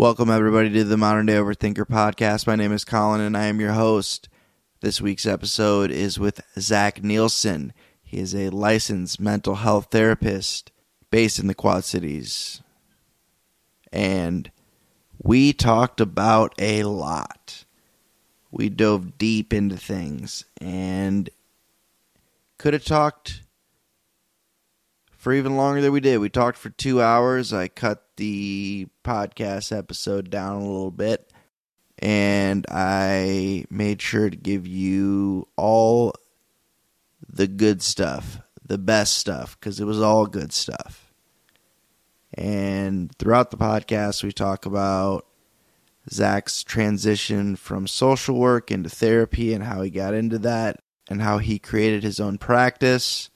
Welcome, everybody, to the Modern Day Overthinker podcast. My name is Colin, and I am your host. This week's episode is with Zach Nielsen. He is a licensed mental health therapist based in the Quad Cities. And we talked about a lot. We dove deep into things and could have talked for even longer than we did. We talked for two hours. I cut the podcast episode down a little bit and I made sure to give you all the good stuff, the best stuff, because it was all good stuff. And throughout the podcast, we talk about Zach's transition from social work into therapy and how he got into that and how he created his own practice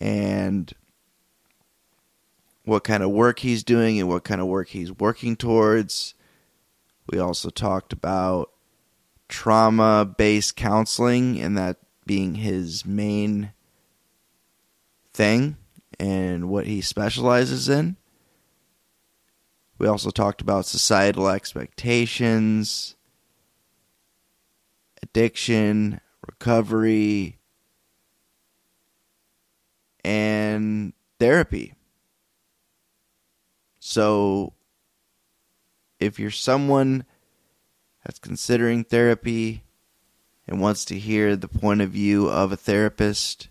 and what kind of work he's doing and what kind of work he's working towards. We also talked about trauma based counseling and that being his main thing and what he specializes in. We also talked about societal expectations, addiction, recovery, and therapy. So, if you're someone that's considering therapy and wants to hear the point of view of a therapist,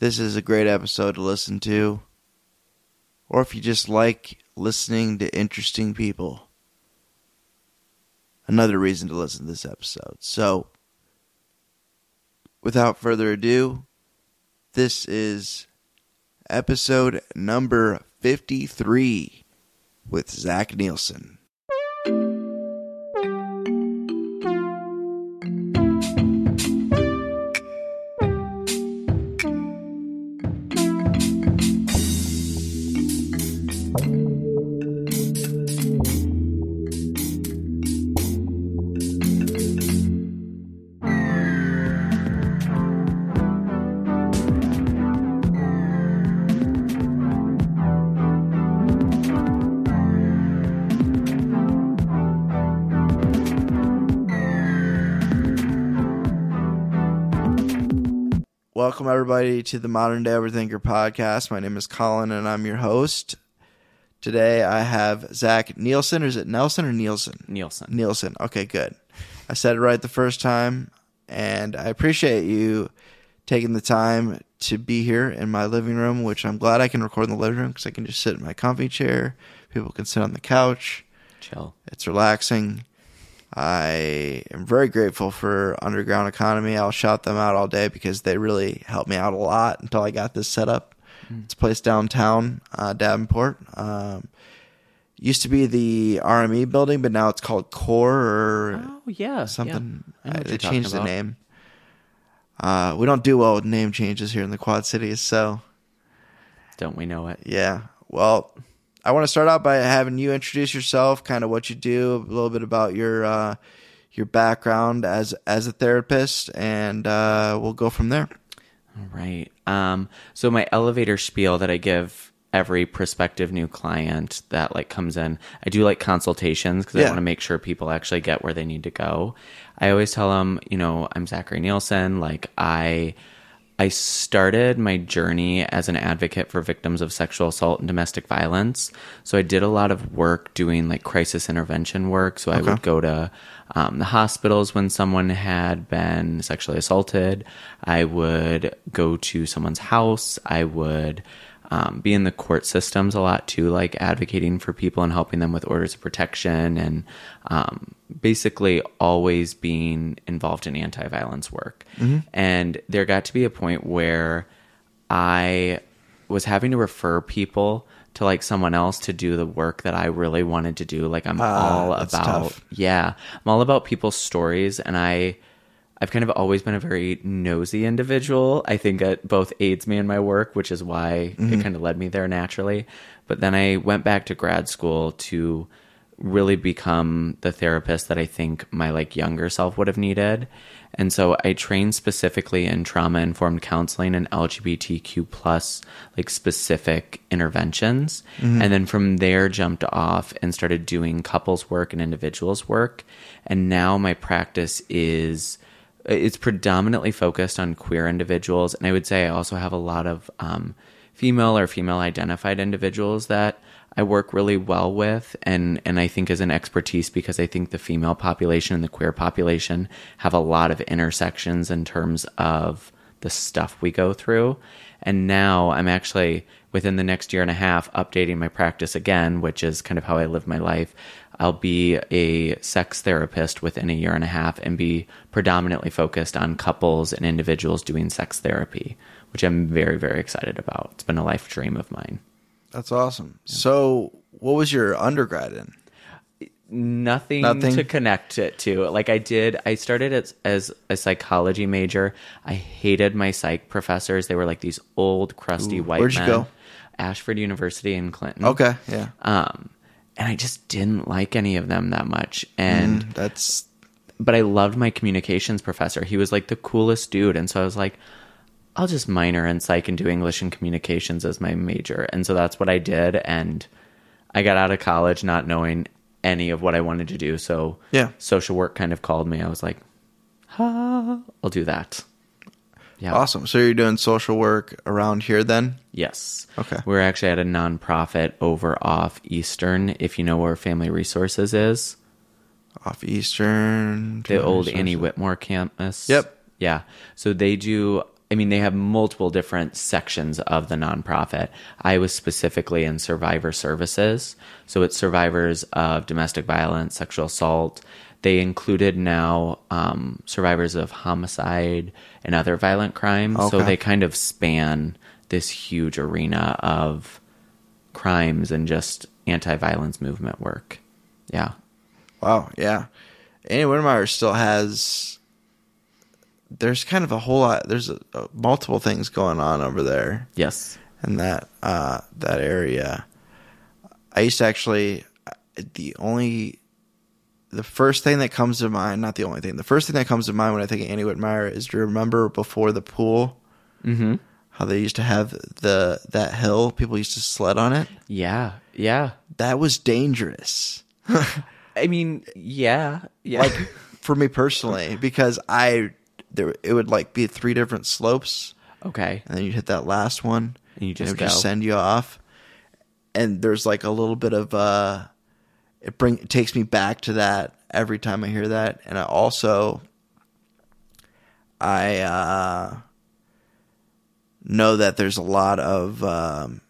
this is a great episode to listen to. Or if you just like listening to interesting people, another reason to listen to this episode. So, without further ado, this is episode number 53 with Zach Nielsen. Everybody, to the Modern Day Overthinker podcast. My name is Colin, and I'm your host. Today, I have Zach Nielsen. Or is it Nelson or Nielsen? Nielsen. Nielsen. Okay, good. I said it right the first time, and I appreciate you taking the time to be here in my living room, which I'm glad I can record in the living room because I can just sit in my comfy chair. People can sit on the couch. Chill. It's relaxing. I am very grateful for Underground Economy. I'll shout them out all day because they really helped me out a lot until I got this set up. It's a place downtown, uh, Davenport. Um, used to be the RME building, but now it's called Core or Oh yeah, something. Yeah. I Uh, they changed the name. Uh, we don't do well with name changes here in the Quad Cities, so Don't we know it? yeah. Well, I want to start out by having you introduce yourself, kind of what you do, a little bit about your uh, your background as as a therapist, and uh, we'll go from there. All right. Um, so my elevator spiel that I give every prospective new client that like comes in, I do like consultations because Yeah. I want to make sure people actually get where they need to go. I always tell them, you know, I'm Zachary Nielsen. Like I, I started my journey as an advocate for victims of sexual assault and domestic violence. So I did a lot of work doing like crisis intervention work. So I would go to um, the hospitals when someone had been sexually assaulted. I would go to someone's house. I would um, be in the court systems a lot too, like advocating for people and helping them with orders of protection and um, basically always being involved in anti violence work. And there got to be a point where I was having to refer people to like someone else to do the work that I really wanted to do. Like I'm all about tough. yeah, I'm all about people's stories and I I've kind of always been a very nosy individual. I think it both aids me in my work, which is why Mm-hmm. it kind of led me there naturally. But then I went back to grad school to really become the therapist that I think my like younger self would have needed. And so I trained specifically in trauma informed counseling and LGBTQ plus like specific interventions. And then from there jumped off and started doing couples work and individuals work. And now my practice is it's predominantly focused on queer individuals. And I would say I also have a lot of um, female or female identified individuals that I work really well with and and I think as an expertise because I think the female population and the queer population have a lot of intersections in terms of the stuff we go through. And now I'm actually within the next year and a half updating my practice again, which is kind of how I live my life. I'll be a sex therapist within a year and a half and be predominantly focused on couples and individuals doing sex therapy, which I'm very, very excited about. It's been a life dream of mine. That's awesome. So, what was your undergrad in? Nothing, Nothing? to connect it to. Like I did, I started as, as a psychology major. I hated my psych professors. They were like these old, crusty Ooh, white where'd you go? Ashford University in Clinton. Okay, yeah. Um, and I just didn't like any of them that much. And Mm, that's but I loved my communications professor. He was like the coolest dude. And so I was like, I'll just minor in psych and do English and communications as my major. And so that's what I did. And I got out of college not knowing any of what I wanted to do. So Yeah. social work kind of called me. I was like, ah, I'll do that. Yeah. awesome. So you're doing social work around here then? Yes. Okay. We're actually at a nonprofit over off Eastern, if you know where Family Resources is. Off Eastern. the old Annie Wittenmyer campus. Yep. Yeah. So they do. I mean, they have multiple different sections of the nonprofit. I was specifically in survivor services. So it's survivors of domestic violence, sexual assault. They included now um, survivors of homicide and other violent crimes. So they kind of span this huge arena of crimes and just anti violence movement work. Yeah. Wow, yeah. Annie Wittenmyer still has. There's kind of a whole lot. There's a, a, multiple things going on over there Yes. in that uh, that area. I used to actually the only the first thing that comes to mind, not the only thing, the first thing that comes to mind when I think of Annie Wittenmyer is do you remember before the pool Mm-hmm. how they used to have the that hill people used to sled on it? Yeah. Yeah. That was dangerous. I mean, yeah, yeah. like for me personally because I there it would like be three different slopes okay, and then you hit that last one And you it just would just send you off and there's like a little bit of uh it bring it takes me back to that every time I hear that and I also I uh know that there's a lot of um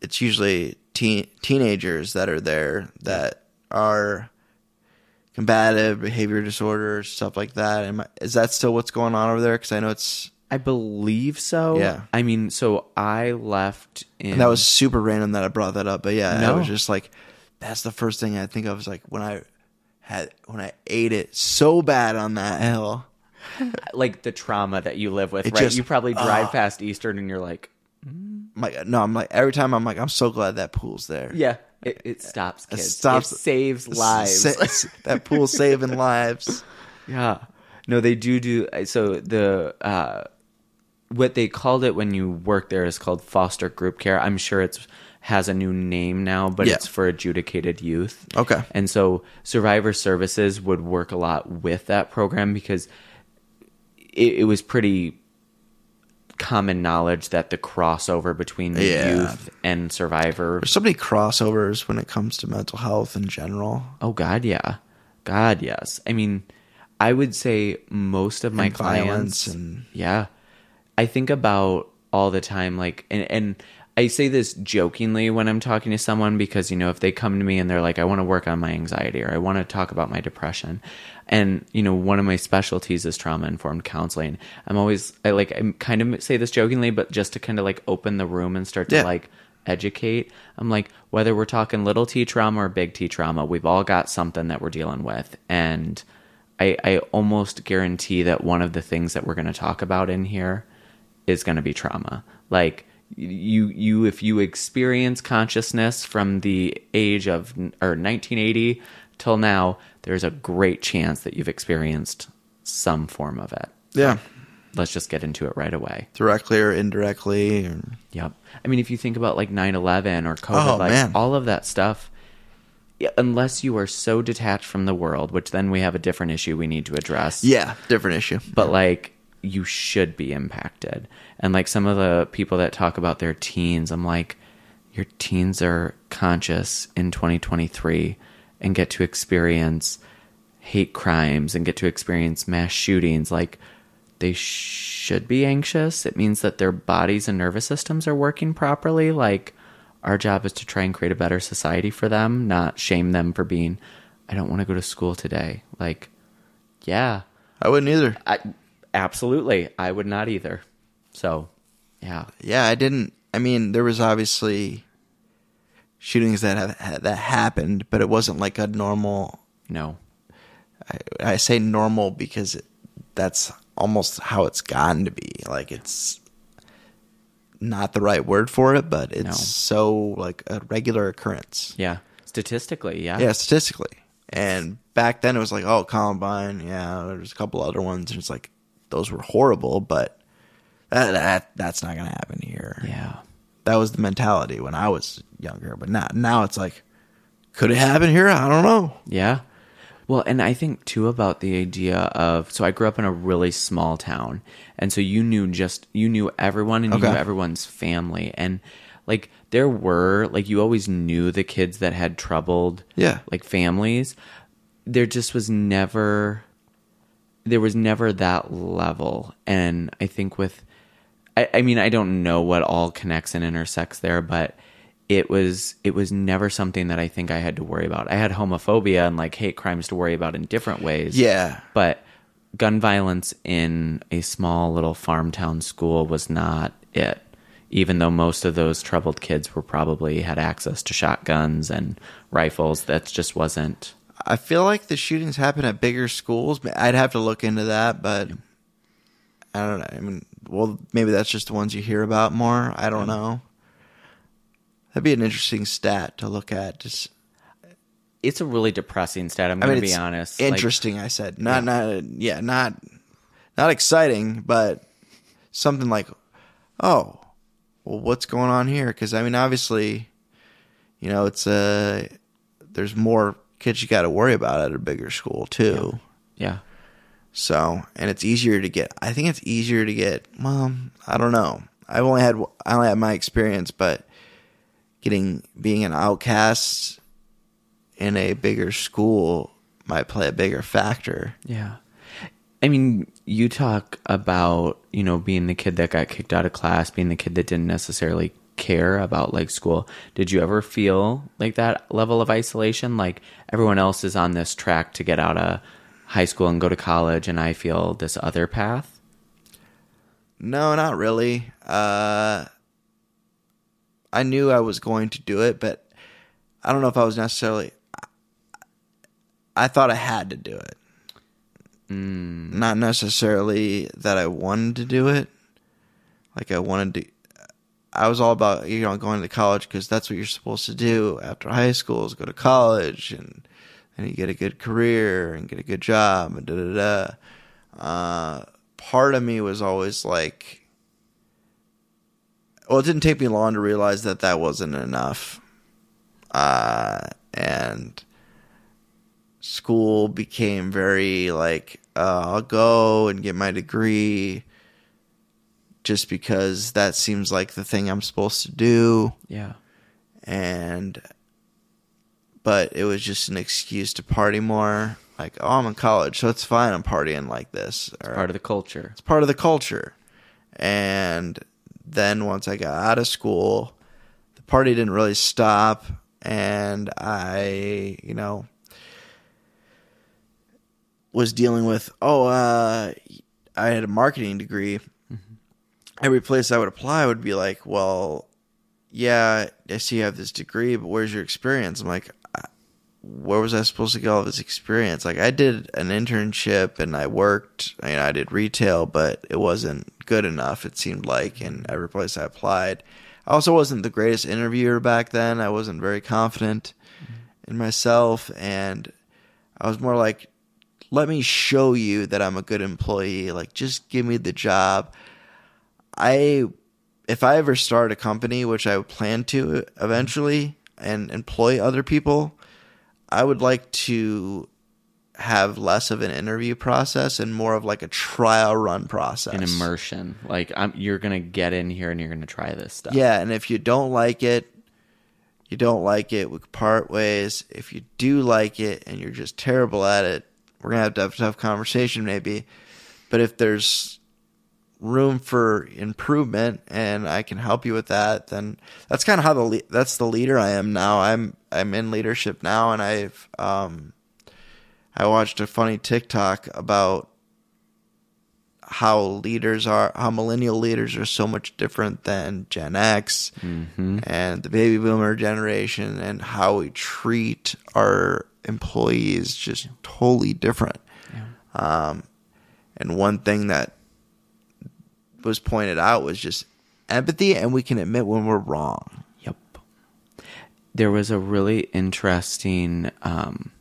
it's usually teen teenagers that are there that are combative behavior disorders stuff like that Am I, is that still what's going on over there because i know it's I believe so. Yeah. I mean, so I left in and that was super random that i brought that up but yeah i was just like that's the first thing i think of is like when i had when i ate it so bad on that hill like the trauma that you live with, It right? just- you probably drive ah. past Eastern and you're like, I'm like no i'm like every time i'm like i'm so glad that pool's there yeah, it, it stops It stops- it saves lives. Sa- that pool's saving lives Yeah. No, they do do so the uh what they called it when you work there is called foster group care. I'm sure it's has a new name now, but Yeah. it's for adjudicated youth. Okay. And so survivor services would work a lot with that program because it, it was pretty common knowledge that the crossover between the Yeah. youth and survivor there's so many crossovers when it comes to mental health in general Oh God, yeah, God, yes. I mean, I would say most of my And clients, and- yeah, I think about all the time, like, and and I say this jokingly when I'm talking to someone because you know if they come to me and they're like, I want to work on my anxiety or I want to talk about my depression, and you know one of my specialties is trauma informed counseling. I'm always I like I kind of say this jokingly, but just to kind of like open the room and start to Yeah. like educate. I'm like, whether we're talking little t trauma or big T trauma, we've all got something that we're dealing with. And I, I almost guarantee that one of the things that we're going to talk about in here is going to be trauma. Like, you you if you experience consciousness from the age of or 1980 till now, there's a great chance that you've experienced some form of it. Yeah. Let's just get into it right away. Directly or indirectly. Or... Yep. I mean, if you think about like 9/11 or COVID, Oh, like man. all of that stuff, unless you are so detached from the world, which then we have a different issue we need to address. Yeah, different issue. but like you should be impacted. And like some of the people that talk about their teens, I'm like, your teens are conscious in 2023 and get to experience hate crimes and get to experience mass shootings. Like they should be anxious. It means that their bodies and nervous systems are working properly. Like our job is to try and create a better society for them, not shame them for being, I don't want to go to school today. Like, yeah, I wouldn't either. I, absolutely. I would not either. So, yeah. Yeah, I didn't. I mean, there was obviously shootings that have, that happened, but it wasn't like a normal. No. I, I say normal because it, that's almost how it's gotten to be. Like it's not the right word for it, but it's No. so like a regular occurrence. Yeah. Statistically, yeah. Yeah, statistically. And back then it was like, oh, Columbine, yeah, there's a couple other ones. And it's like those were horrible, but that, that that's not gonna happen here. Yeah. That was the mentality when I was younger, but now now it's like, could it happen here? I don't know. Yeah. Well, and I think too about the idea of so I grew up in a really small town, and so you knew just you knew everyone and you Okay. knew everyone's family, and like there were like you always knew the kids that had troubled Yeah. like families. There just was never there was never that level, and I think with I, I mean I don't know what all connects and intersects there, but it was it was never something that I think I had to worry about. I had homophobia and like hate crimes to worry about in different ways. Yeah. But gun violence in a small little farm town school was not it. Even though most of those troubled kids were probably had access to shotguns and rifles, that just wasn't I feel like the shootings happen at bigger schools. I'd have to look into that, but I don't know. I mean, well, maybe that's just the ones you hear about more. I don't know. That'd be an interesting stat to look at. Just, it's a really depressing stat. I'm I going to be it's honest. Like, interesting. I said not, not, yeah, not, not exciting, but something like, oh, well, what's going on here? Because I mean, obviously, you know, it's uh there's more kids you got to worry about at a bigger school too. yeah. So, and it's easier to get. I think it's easier to get. Well, I don't know. I've only had I only had my experience, but getting being an outcast in a bigger school might play a bigger factor. Yeah. I mean, you talk about, you know, being the kid that got kicked out of class, being the kid that didn't necessarily care about like school. Did you ever feel like that level of isolation? Like everyone else is on this track to get out of high school and go to college, and I feel this other path? No, not really. Uh, I knew I was going to do it, but I don't know if I was necessarily. I thought I had to do it. Not necessarily that I wanted to do it. Like I wanted to. I was all about you know going to college because that's what you're supposed to do after high school is go to college and and you get a good career and get a good job and da da da. Uh, part of me was always like, well, it didn't take me long to realize that that wasn't enough. Uh, and school became very like, uh, I'll go and get my degree just because that seems like the thing I'm supposed to do. Yeah. And, but it was just an excuse to party more. Like, oh, I'm in college, so it's fine. I'm partying like this. Or, Part of the culture. it's part of the culture. And then once I got out of school, the party didn't really stop. And I, you know, was dealing with, oh, uh, I had a marketing degree. Every place I would apply would be like, well, yeah, I see you have this degree, but where's your experience? I'm like, uh, where was I supposed to get all this experience? Like, I did an internship and I worked, you know, I did retail, but it wasn't good enough. It seemed like in every place I applied. I also wasn't the greatest interviewer back then. I wasn't very confident mm-hmm. in myself, and I was more like, "Let me show you that I'm a good employee. Like, just give me the job." I, if I ever start a company, which I plan to eventually, and employ other people, I would like to have less of an interview process and more of like a trial run process. An immersion. Like I'm, you're gonna get in here and you're gonna try this stuff. Yeah, and if you don't like it, you don't like it. We could part ways. If you do like it and you're just terrible at it, we're gonna have to have a tough conversation maybe. But if there's room for improvement and I can help you with that, then that's kind of how the le- that's the leader I am now. I'm I'm in leadership now, and I've um, I watched a funny TikTok about how leaders are, how millennial leaders are so much different than Gen X and the baby boomer generation, and how we treat our employees just totally different. Um, and one thing that was pointed out was just empathy, and we can admit when we're wrong. Yep. There was a really interesting. Um,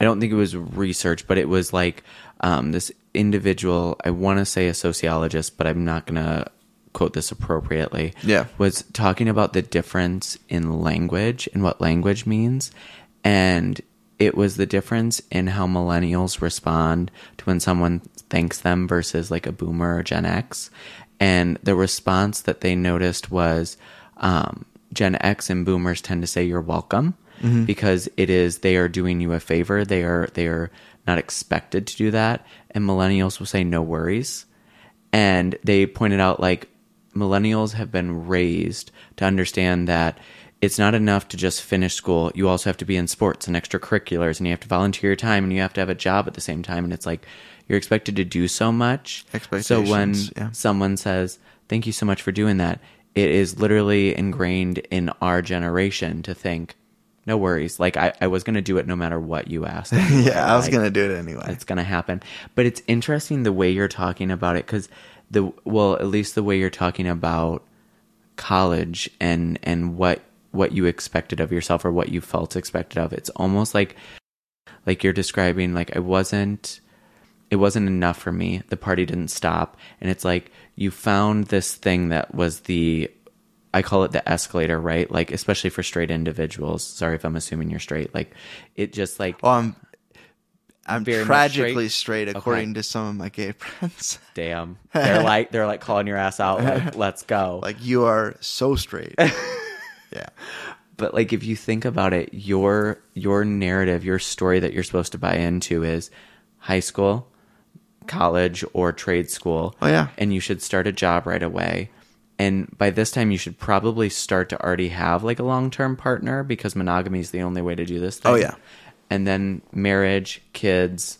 I don't think it was research, but it was like um, this individual. I want to say a sociologist, but I'm not gonna quote this appropriately. Yeah. was talking about the difference in language and what language means, and it was the difference in how millennials respond to when someone thanks them versus like a boomer or Gen X. And the response that they noticed was um, Gen X and boomers tend to say you're welcome because it is they are doing you a favor. They are they are not expected to do that. And millennials will say no worries. And they pointed out like millennials have been raised to understand that it's not enough to just finish school. You also have to be in sports and extracurriculars and you have to volunteer your time and you have to have a job at the same time. And it's like you're expected to do so much. So when yeah. someone says, Thank you so much for doing that, it is literally ingrained in our generation to think, No worries. Like I, I was gonna do it no matter what you asked. yeah, I was Like, gonna do it anyway. it's going to happen. But it's interesting the way you're talking about it because the well, at least the way you're talking about college and and what what you expected of yourself or what you felt expected of. It's almost like like you're describing like I wasn't it wasn't enough for me. The party didn't stop and it's like you found this thing that was the I call it the escalator, right? Like especially for straight individuals. Sorry if I'm assuming you're straight. Like it just like Well, I'm I'm Very tragically straight? straight, according to some of my gay friends. damn they're like they're like calling your ass out like let's go like you are so straight. yeah. but like if you think about it your your narrative your story that you're supposed to buy into is high school college or trade school Oh, yeah. and you should start a job right away and by this time you should probably start to already have like a long-term partner because monogamy is the only way to do this oh, thing. Oh, yeah. and then marriage kids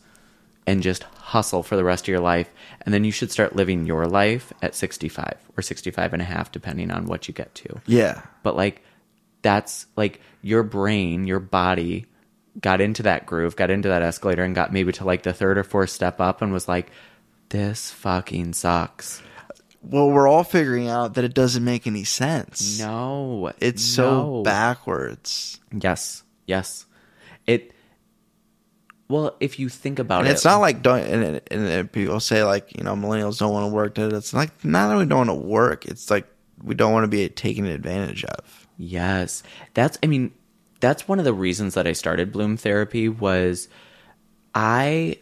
and just hustle for the rest of your life and then you should start living your life at 65 or 65 and a half depending on what you get to Yeah. but like that's like your brain your body got into that groove got into that escalator and got maybe to like the third or fourth step up and was like this fucking sucks Well, we're all figuring out that it doesn't make any sense. no It's so backwards. yes yes it well if you think about And it it's not like don't and, and, and people say like, you know, millennials don't want to work. It's like not that we don't want to work, it's like we don't want to be taken advantage of. Yes. That's I mean, that's one of the reasons that I started Bloom Therapy was I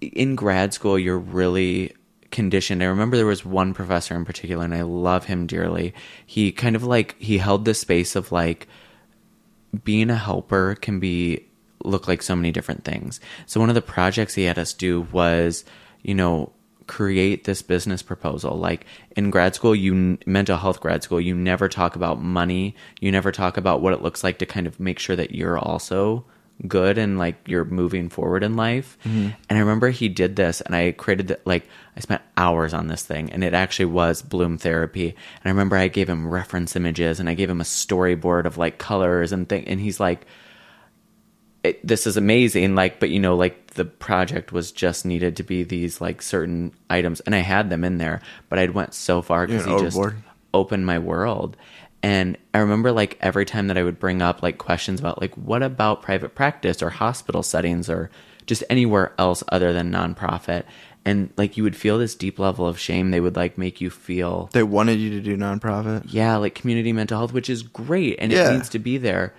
in grad school you're really conditioned. I remember there was one professor in particular and I love him dearly. He kind of like he held the space of like being a helper can be look like so many different things. So one of the projects he had us do was, you know, create this business proposal. Like in grad school, you mental health grad school, you never talk about money. You never talk about what it looks like to kind of make sure that you're also good and like you're moving forward in life. Mm-hmm. And I remember he did this and I created the, like I spent hours on this thing and it actually was Bloom therapy. And I remember I gave him reference images and I gave him a storyboard of like colors and thing and he's like it, this is amazing like but you know like the project was just needed to be these like certain items and I had them in there, but I'd went so far because he just opened my world. And I remember like every time that I would bring up like questions about like what about private practice or hospital settings or just anywhere else other than nonprofit and like you would feel this deep level of shame they would like make you feel They wanted you to do nonprofit. yeah, like community mental health, which is great and Yeah. it needs to be there.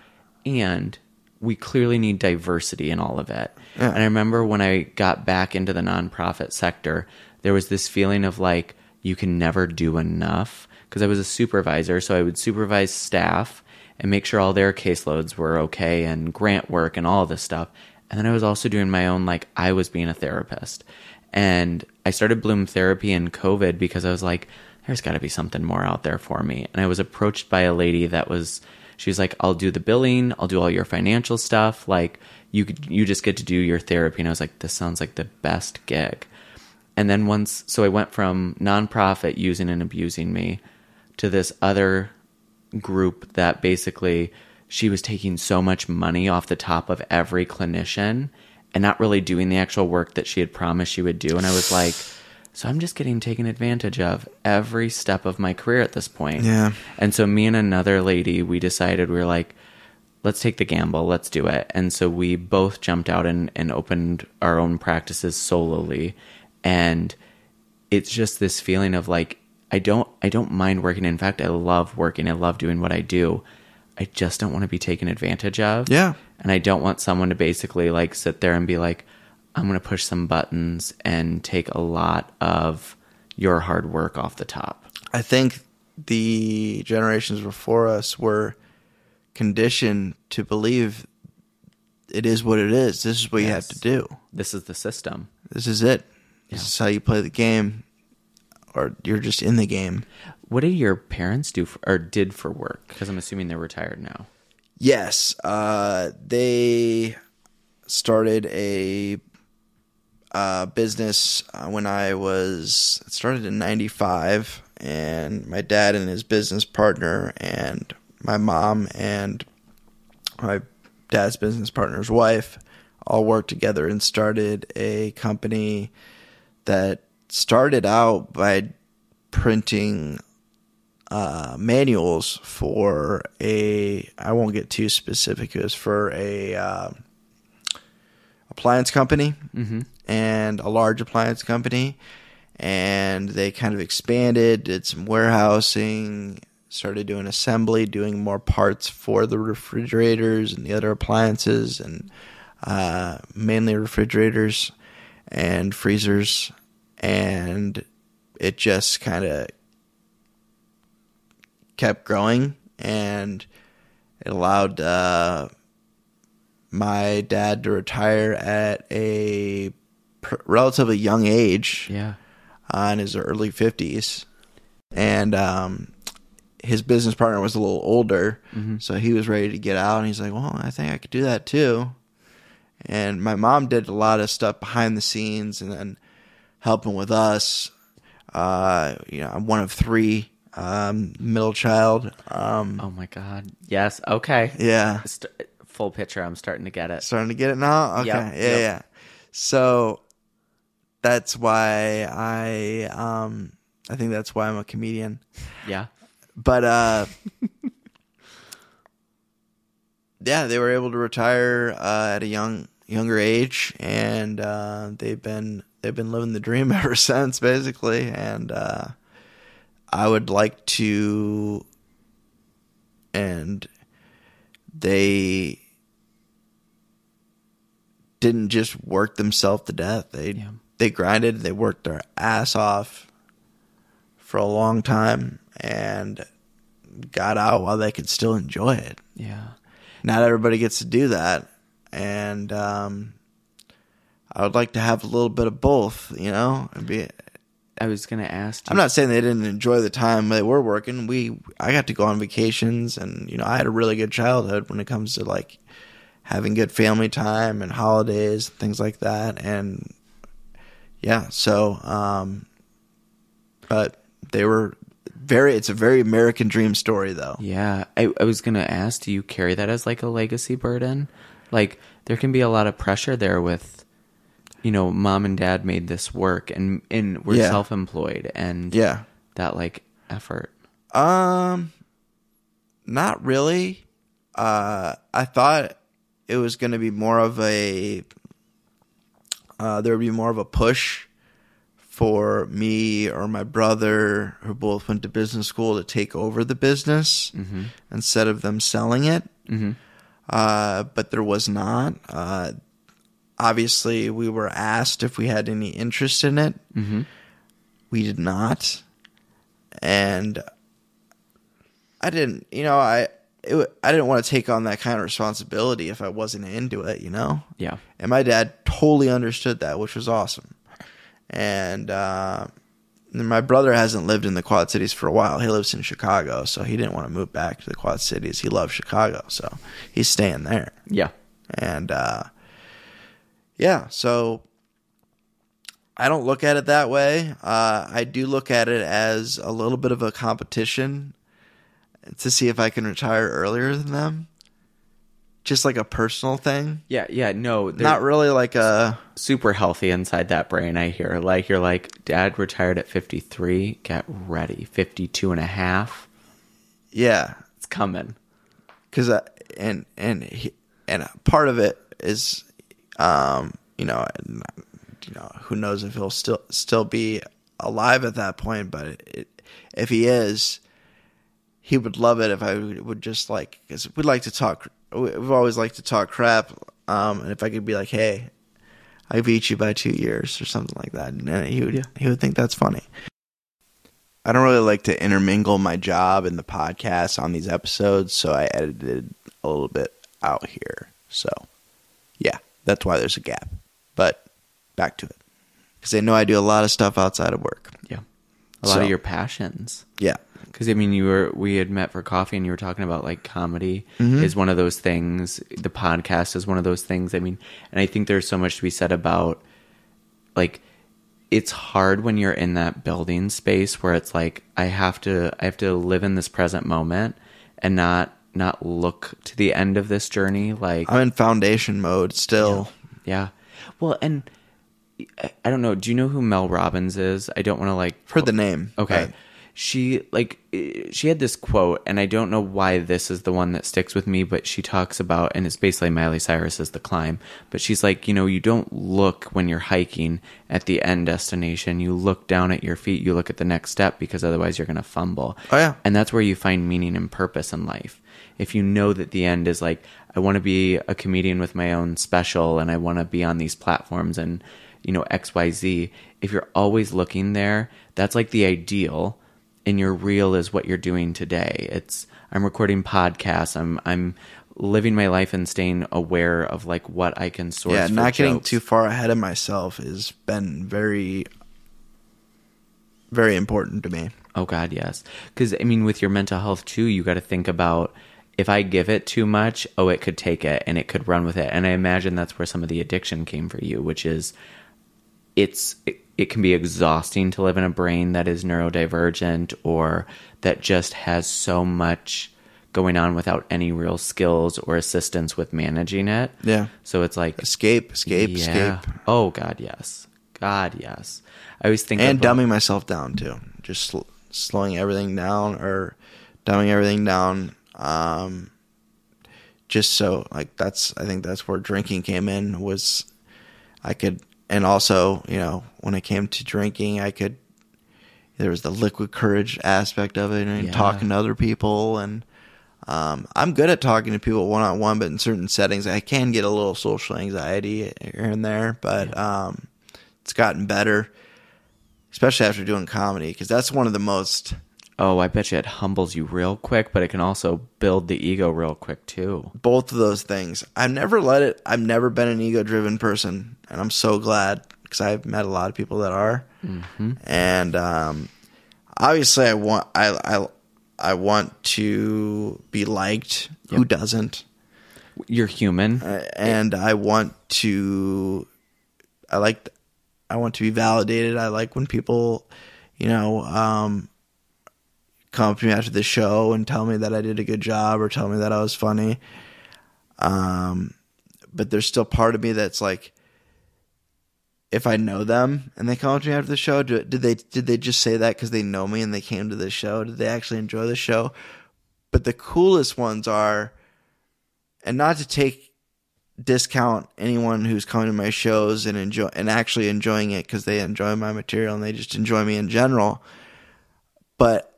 And we clearly need diversity in all of it. Yeah. And I remember when I got back into the nonprofit sector, there was this feeling of like you can never do enough because I was a supervisor, so I would supervise staff and make sure all their caseloads were okay and grant work and all of this stuff. And then I was also doing my own like I was being a therapist. And I started Bloom Therapy in COVID because I was like, there's got to be something more out there for me. And I was approached by a lady that was, she was like, I'll do the billing, I'll do all your financial stuff. Like, you you just get to do your therapy. And I was like, this sounds like the best gig. And then once, so I went from nonprofit using and abusing me to this other group that basically she was taking so much money off the top of every clinician and not really doing the actual work that she had promised she would do. And I was like, so I'm just getting taken advantage of every step of my career at this point. Yeah. And so me and another lady, we decided we were like, let's take the gamble, let's do it. And so we both jumped out and, and opened our own practices solely. And it's just this feeling of like I don't I don't mind working. In fact, I love working. I love doing what I do. I just don't want to be taken advantage of. Yeah. And I don't want someone to basically like sit there and be like, I'm going to push some buttons and take a lot of your hard work off the top. I think the generations before us were conditioned to believe it is what it is. This is what you have to do. This is the system. This is it. This is how you play the game, or you're just in the game. What did your parents do for, or did for work? Because I'm assuming they're retired now. Yes, uh, they started a uh, business uh, when I was it started in '95, and my dad and his business partner, and my mom and my dad's business partner's wife all worked together and started a company that started out by printing uh, manuals for a I won't get too specific. It was for a uh, appliance company and a large appliance company, and they kind of expanded, did some warehousing, started doing assembly, doing more parts for the refrigerators and the other appliances, and uh, mainly refrigerators and freezers, and it just kind of kept growing and it allowed uh, my dad to retire at a pr- relatively young age Yeah. uh, in his early 50s and um, his business partner was a little older so he was ready to get out and he's like well i think i could do that too and my mom did a lot of stuff behind the scenes and then helping with us uh, you know i'm one of three um, middle child um, Oh my God. Yes. Okay. yeah St- full picture. I'm starting to get it. starting to get it now okay Yep, yeah yep. yeah so that's why i um i think that's why i'm a comedian Yeah. but uh yeah they were able to retire uh, at a young younger age and uh they've been they've been living the dream ever since basically and uh i would like to and they didn't just work themselves to death they Yeah. they grinded they worked their ass off for a long time and got out while they could still enjoy it. Yeah. Not everybody gets to do that. And um, I would like to have a little bit of both, you know? Be, I was gonna ask. I'm not saying they didn't enjoy the time they were working. We I got to go on vacations and you know, I had a really good childhood when it comes to like having good family time and holidays, things like that. And yeah, so um but they were very it's a very American dream story though. Yeah, I, I was gonna ask, do you carry that as like a legacy burden? Like there can be a lot of pressure there with you know, mom and dad made this work and and we're Yeah. self-employed and Yeah. that like effort. Um, not really. Uh, I thought it was going to be more of a. Uh, there would be more of a push for me or my brother, who both went to business school, to take over the business instead of them selling it. Uh, but there was not. Uh, obviously, we were asked if we had any interest in it. We did not and I didn't, you know, I it, I didn't want to take on that kind of responsibility if I wasn't into it, you know. Yeah. And my dad totally understood that, which was awesome. And uh, my brother hasn't lived in the Quad Cities for a while. He lives in Chicago, so he didn't want to move back to the Quad Cities. He loves Chicago, so he's staying there. Yeah. And uh, yeah, so I don't look at it that way. Uh, I do look at it as a little bit of a competition to see if I can retire earlier than them. Just like a personal thing, Yeah, yeah, no, not really like a super healthy inside that brain I hear. Like you're like dad retired at 53, get ready. 52 and a half. yeah. It's coming. because and and he, and part of it is, um, you know, you know, who knows if he'll still still be alive at that point, but it, if he is, he would love it if I would, would just like because we like to talk. We've always liked to talk crap, um, and if I could be like, hey. I beat you by two years or something like that, and he would he would think that's funny. I don't really like to intermingle my job and the podcast on these episodes, so I edited a little bit out here. So, yeah, that's why there's a gap. But back to it. Because they know I do a lot of stuff outside of work. Yeah. A lot So- of your passions. Yeah. Because I mean, you were we had met for coffee, and you were talking about like comedy Mm-hmm. is one of those things. The podcast is one of those things. I mean, and I think there's so much to be said about like it's hard when you're in that building space where it's like I have to I have to live in this present moment and not not look to the end of this journey. Like I'm in foundation mode still. yeah, well, and I- don't know. Do you know who Mel Robbins is? I don't want to like For the name. Okay. She like eh, she had this quote and I don't know why this is the one that sticks with me, but she talks about and it's basically Miley Cyrus's The Climb, but she's like, you know, you don't look when you're hiking at the end destination. You look down at your feet, you look at the next step because otherwise you're going to fumble. Oh, yeah. And that's where you find meaning and purpose in life. If you know that the end is like I want to be a comedian with my own special and I want to be on these platforms and you know XYZ, if you're always looking there, that's like the ideal and your real is what you're doing today. It's I'm recording podcasts. I'm I'm living my life and staying aware of like what I can source. yeah, not getting too far ahead of myself has been very, very important to me. Oh God, yes. Because I mean, with your mental health too, you got to think about if I give it too much, oh, it could take it and it could run with it. And I imagine that's where some of the addiction came for you, which is it's it, it can be exhausting to live in a brain that is neurodivergent or that just has so much going on without any real skills or assistance with managing it. Yeah. So it's like Escape, escape, yeah. escape. Oh God, yes. God, yes. I always think and about- dumbing myself down too. Just sl- slowing everything down or dumbing everything down. Um, just so like that's I think that's where drinking came in was I could and also you know when it came to drinking I could there was the liquid courage aspect of it and Yeah. talking to other people and um, I'm good at talking to people one on one, but in certain settings I can get a little social anxiety here and there. But um, it's gotten better, especially after doing comedy, because that's one of the most Oh, I bet you it humbles you real quick, but it can also build the ego real quick too. both of those things. I've never let it. I've never been an ego driven person, and I'm so glad because I've met a lot of people that are. And um, obviously, I want I I I want to be liked. Who doesn't? You're human. Uh, and I want to I like I want to be validated. I like when people, you know, um come up to me after the show and tell me that I did a good job or tell me that I was funny. Um but there's still part of me that's like if I know them and they come up to me after the show, do, did they did they just say that because they know me and they came to the show? Did they actually enjoy the show? But the coolest ones are, and not to take discount anyone who's coming to my shows and enjoy and actually enjoying it because they enjoy my material and they just enjoy me in general. But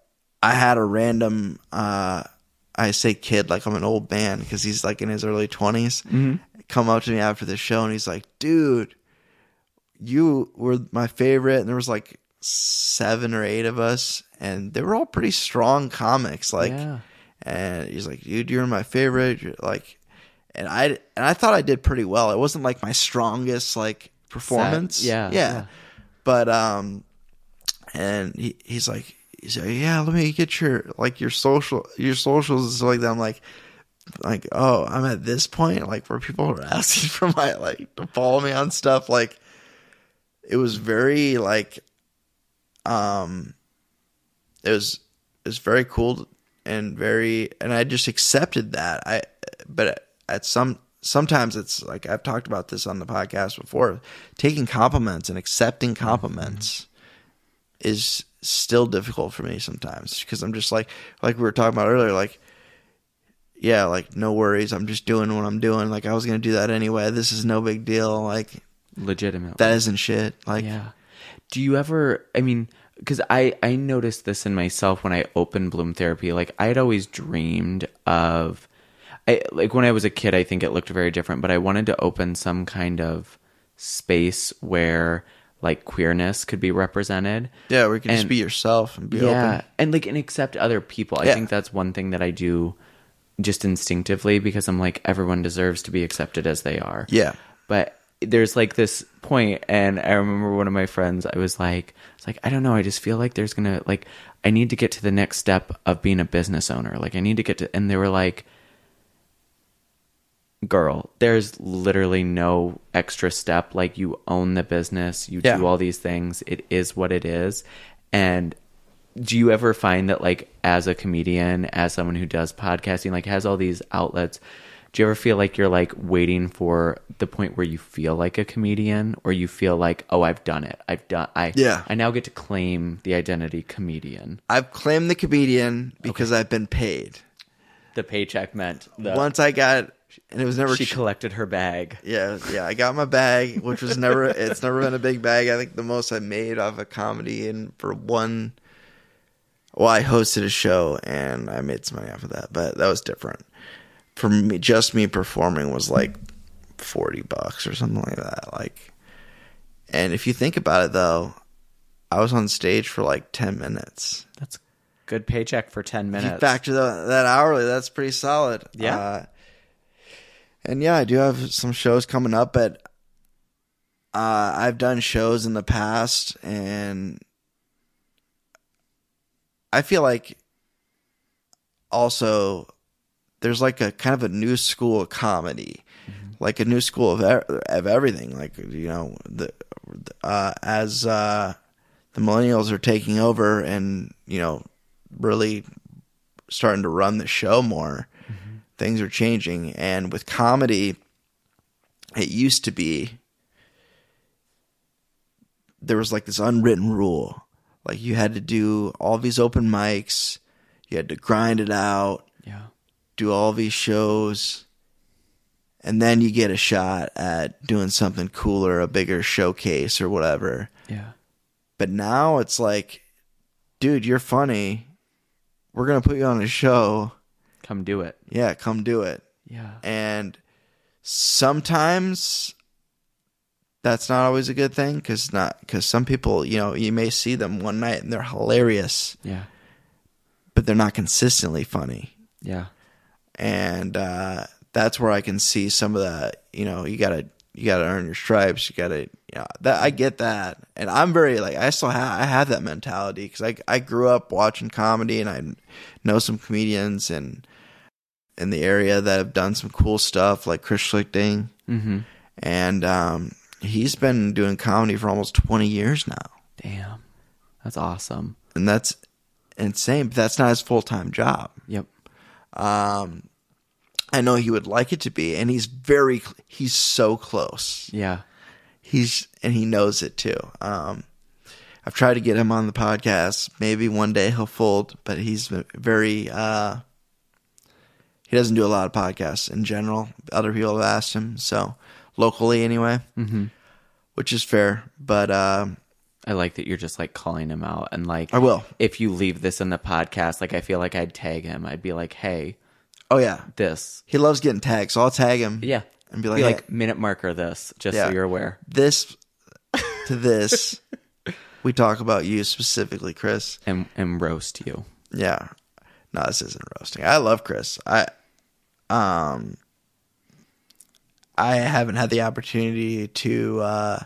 I had a random, uh, I say kid like I'm an old man because he's like in his early 20s come up to me after the show and he's like, dude, you were my favorite. And there was like seven or eight of us and they were all pretty strong comics. Like, Yeah. and he's like, dude, you're my favorite. You're like, and I, and I thought I did pretty well. It wasn't like my strongest like performance. Yeah, Yeah. yeah. But, um, and he, he's like, he's like, yeah, let me get your, like your social, your socials and stuff like that. I'm like, like, oh, I'm at this point, like where people are asking for my, like, to follow me on stuff. Like, it was very, like, um, it was, it was very cool and very, and I just accepted that. I, but at some, sometimes it's like, I've talked about this on the podcast before, taking compliments and accepting compliments is still difficult for me sometimes because I'm just like, like we were talking about earlier, like, yeah, like no worries. I'm just doing what I'm doing. Like I was gonna do that anyway. This is no big deal. Like Legitimate. that isn't shit. Like yeah. Do you ever? I mean, because I I noticed this in myself when I opened Bloom Therapy. Like I had always dreamed of, I like when I was a kid. I think it looked very different, but I wanted to open some kind of space where like queerness could be represented. yeah, where you can just be yourself and be yeah, open. and like and accept other people. I Yeah. think that's one thing that I do just instinctively because I'm like everyone deserves to be accepted as they are. Yeah. But there's like this point and I remember one of my friends I was like it's like I don't know, I just feel like there's going to like I need to get to the next step of being a business owner. Like I need to get to and they were like girl, there's literally no extra step. Like you own the business, you Yeah. do all these things. It is what it is. And do you ever find that like as a comedian, as someone who does podcasting, like has all these outlets, do you ever feel like you're like waiting for the point where you feel like a comedian or you feel like, oh, I've done it. I've done I Yeah. I now get to claim the identity comedian. I've claimed the comedian because I've been paid. The paycheck meant the Once I got, and it was never. she collected her bag. yeah, yeah. I got my bag, which was never. it's never been a big bag. I think the most I made off a comedy, and for one, well, I hosted a show and I made some money off of that, but that was different. For me, just me performing was like forty bucks or something like that. Like, and if you think about it, though, I was on stage for like ten minutes. That's good paycheck for 10 If minutes. you factor the, that hourly, that's pretty solid. Yeah. Uh, and yeah, I do have some shows coming up, but uh, I've done shows in the past, and I feel like also there's like a kind of a new school of comedy, like a new school of of everything. Like you know, the uh, as uh, the millennials are taking over, and you know, really starting to run the show more. Things are changing, and with comedy, it used to be there was like this unwritten rule, like you had to do all these open mics, you had to grind it out, yeah. do all these shows, and then you get a shot at doing something cooler, a bigger showcase or whatever. Yeah. But now it's like, dude, you're funny. We're gonna put you on a show. Come do it. Yeah, come do it. Yeah. And sometimes that's not always a good thing because not because some people, you know, you may see them one night and they're hilarious, Yeah. but they're not consistently funny. Yeah. and uh, that's where I can see some of that. You know, you gotta you gotta earn your stripes. You gotta, you know, that I get that, and I'm very like I still have I have that mentality because I I grew up watching comedy, and I know some comedians and in the area that have done some cool stuff like Chris Schlichting, Mm-hmm. and um, he's been doing comedy for almost 20 years now, Damn. That's awesome. and that's insane. But that's not his full time job. Yep. Um, I know he would like it to be, and he's very, he's so close. Yeah. he's and he knows it too. Um, I've tried to get him on the podcast. Maybe one day he'll fold, but he's very. Uh, he doesn't do a lot of podcasts in general. Other people have asked him, so locally anyway, mm-hmm. which is fair. But uh, I like that you're just like calling him out and like I will. If you leave this in the podcast, like I feel like I'd tag him. I'd be like, "Hey, oh yeah, this." He loves getting tagged, so I'll tag him. Yeah, and be like, be hey, like minute marker this, just Yeah. so you're aware. this to this. we talk about you specifically, Chris. And and roast you. Yeah. No, this isn't roasting. I love Chris. I um I haven't had the opportunity to uh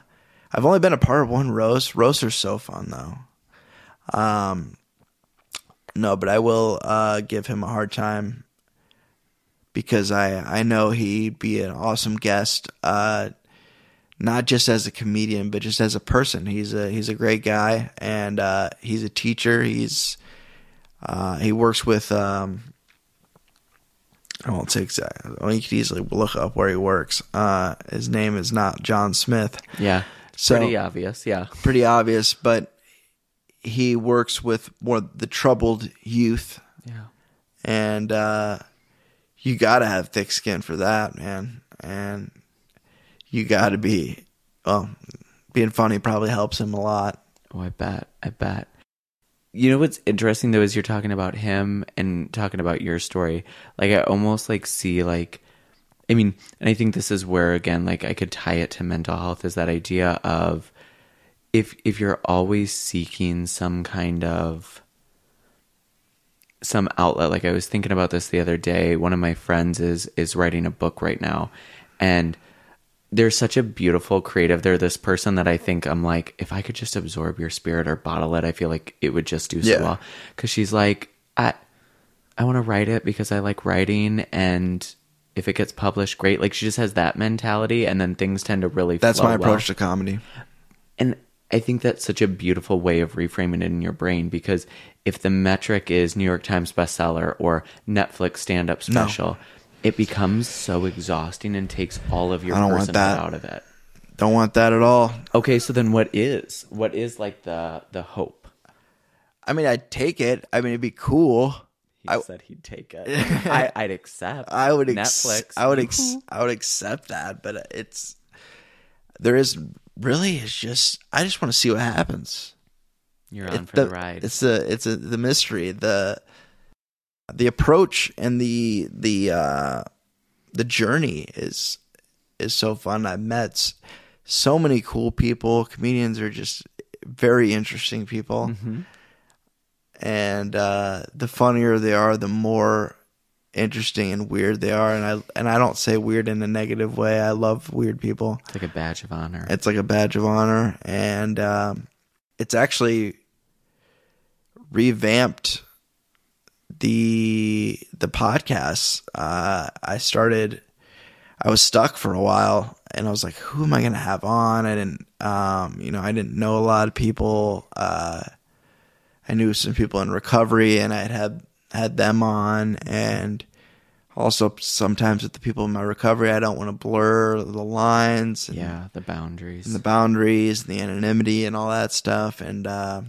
I've only been a part of one roast. Roasts are so fun though. Um no, but I will uh give him a hard time because I I know he'd be an awesome guest uh not just as a comedian but just as a person. He's a he's a great guy and uh he's a teacher. He's uh, he works with. Um, I won't say exactly. Well, you could easily look up where he works. Uh, his name is not John Smith. Yeah, So- pretty obvious. Yeah, Pretty obvious, but he works with more the troubled youth, yeah. and uh, you got to have thick skin for that, man. And you got to be. Well, being funny probably helps him a lot. Oh, I bet. I bet. You know what's interesting though is you're talking about him and talking about your story. Like I almost like see like I mean, and I think this is where again like I could tie it to mental health is that idea of if if you're always seeking some kind of some outlet like I was thinking about this the other day. One of my friends is is writing a book right now and they're such a beautiful creative. They're this person that I think I'm like, if I could just absorb your spirit or bottle it, I feel like it would just do so Yeah. well. Cause she's like, I, I want to write it because I like writing. And if it gets published, great. Like she just has that mentality. And then things tend to really That's my well. approach to comedy. And I think that's such a beautiful way of reframing it in your brain because if the metric is New York Times bestseller or Netflix stand up No. It becomes so exhausting and takes all of your I don't want personhood that. out of it. Don't want that at all. Okay, so then what is? What is like the the hope? I mean, I'd take it. I mean, it'd be cool. He I- said he'd take it. I, I'd accept. I would ex- Netflix. I would ex- I would accept that, but it's there is really it's just I just want to see what happens. You're on It- for the, ride. It's a it's a the mystery the the approach and the the uh the journey is is so fun. I've met so many cool people. Comedians are just very interesting people. Mm-hmm. and uh, the funnier they are, the more interesting and weird they are. And I and I don't say weird in a negative way. I love weird people. It's like a badge of honor. It's like a badge of honor, and um, it's actually revamped the the podcast. Uh, I started. I was stuck for a while, and I was like, "Who am I going to have on?" I didn't, um, you know, I didn't know a lot of people. Uh, I knew some people in recovery, and I had had, had them on, and also sometimes with the people in my recovery, I don't want to blur the lines. And, yeah, the boundaries. and the boundaries, and the anonymity, and all that stuff. And uh,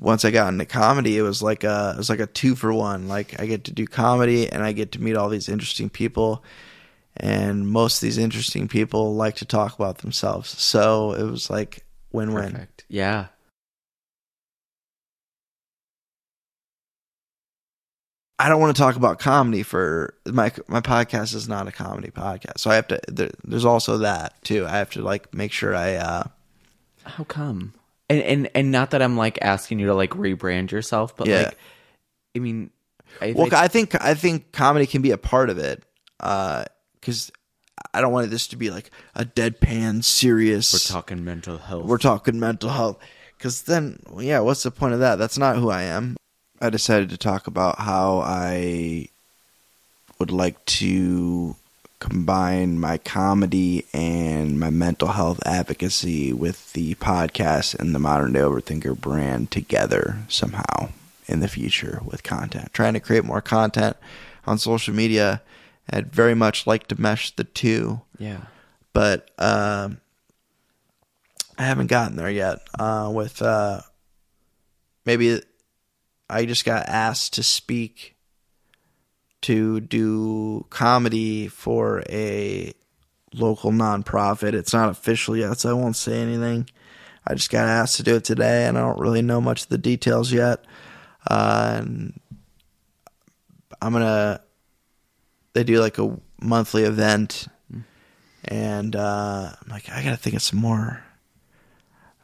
once I got into comedy, it was like a it was like a two for one. Like I get to do comedy, and I get to meet all these interesting people. And most of these interesting people like to talk about themselves, so it was like win win. Perfect. Yeah. I don't want to talk about comedy for my my podcast is not a comedy podcast, so I have to. There, there's also that too. I have to like make sure I. uh How come? And and and not that I'm like asking you to like rebrand yourself, but Yeah. like, I mean, I, Well, I- I think I think comedy can be a part of it, Uh because I don't want this to be like a deadpan serious. we're talking mental health. we're talking mental health, because then yeah, what's the point of that? That's not who I am. I decided to talk about how I would like to combine my comedy and my mental health advocacy with the podcast and the Modern Day Overthinker brand together somehow in the future with content. Trying to create more content on social media. I'd very much like to mesh the two, yeah. but uh, I haven't gotten there yet. Uh, with uh, maybe I just got asked to speak to do comedy for a local nonprofit. It's not official yet, so I won't say anything. I just got asked to do it today, and I don't really know much of the details yet. Uh, and I'm gonna. They do like a monthly event, and uh, I'm like, I gotta think of some more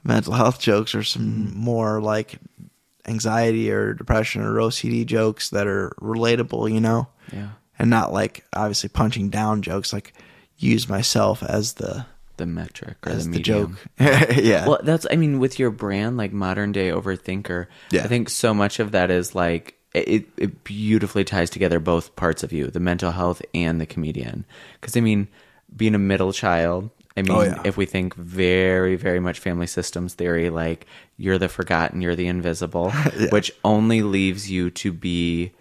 mental health jokes or some more like anxiety or depression or OCD jokes that are relatable, you know, Yeah. and not like obviously punching down jokes. Like use myself as the The metric or the the joke. yeah. Well, that's I mean, with your brand, like modern day overthinker, Yeah. I think so much of that is like it, it beautifully ties together both parts of you, the mental health and the comedian. Because I mean, being a middle child, I oh, mean, Oh, yeah. if we think very, very much family systems theory, like you're the forgotten, you're the invisible, which only leaves you to be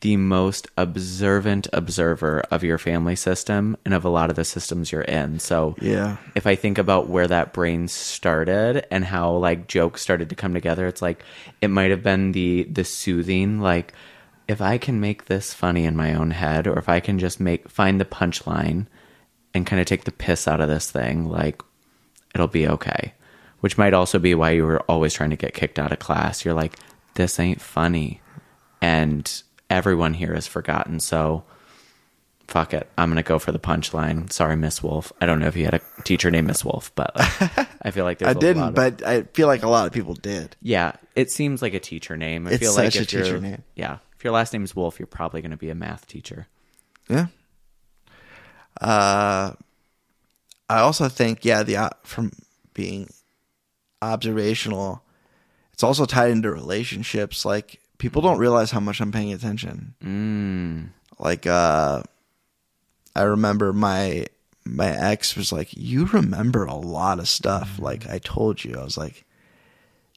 the most observant observer of your family system and of a lot of the systems you're in. So Yeah. if I think about where that brain started and how like jokes started to come together, it's like it might have been the the soothing like if I can make this funny in my own head or if I can just make find the punchline and kind of take the piss out of this thing, like it'll be okay. Which might also be why you were always trying to get kicked out of class. You're like, this ain't funny. And everyone here is forgotten. So fuck it. I'm going to go for the punchline. Sorry, Miss Wolf. I don't know if you had a teacher named Miss Wolf, but I feel like there's I a didn't, of- but I feel like a lot of people did. yeah, it seems like a teacher name. I It's feel like such a teacher name. Yeah. If your last name is Wolf, you're probably going to be a math teacher. Yeah. Uh, I also think, yeah, the uh, from being observational, it's also tied into relationships. Like people don't realize how much I'm paying attention. Mm. Like, uh, I remember my my ex was like, "You remember a lot of stuff." Like I told you, I was like,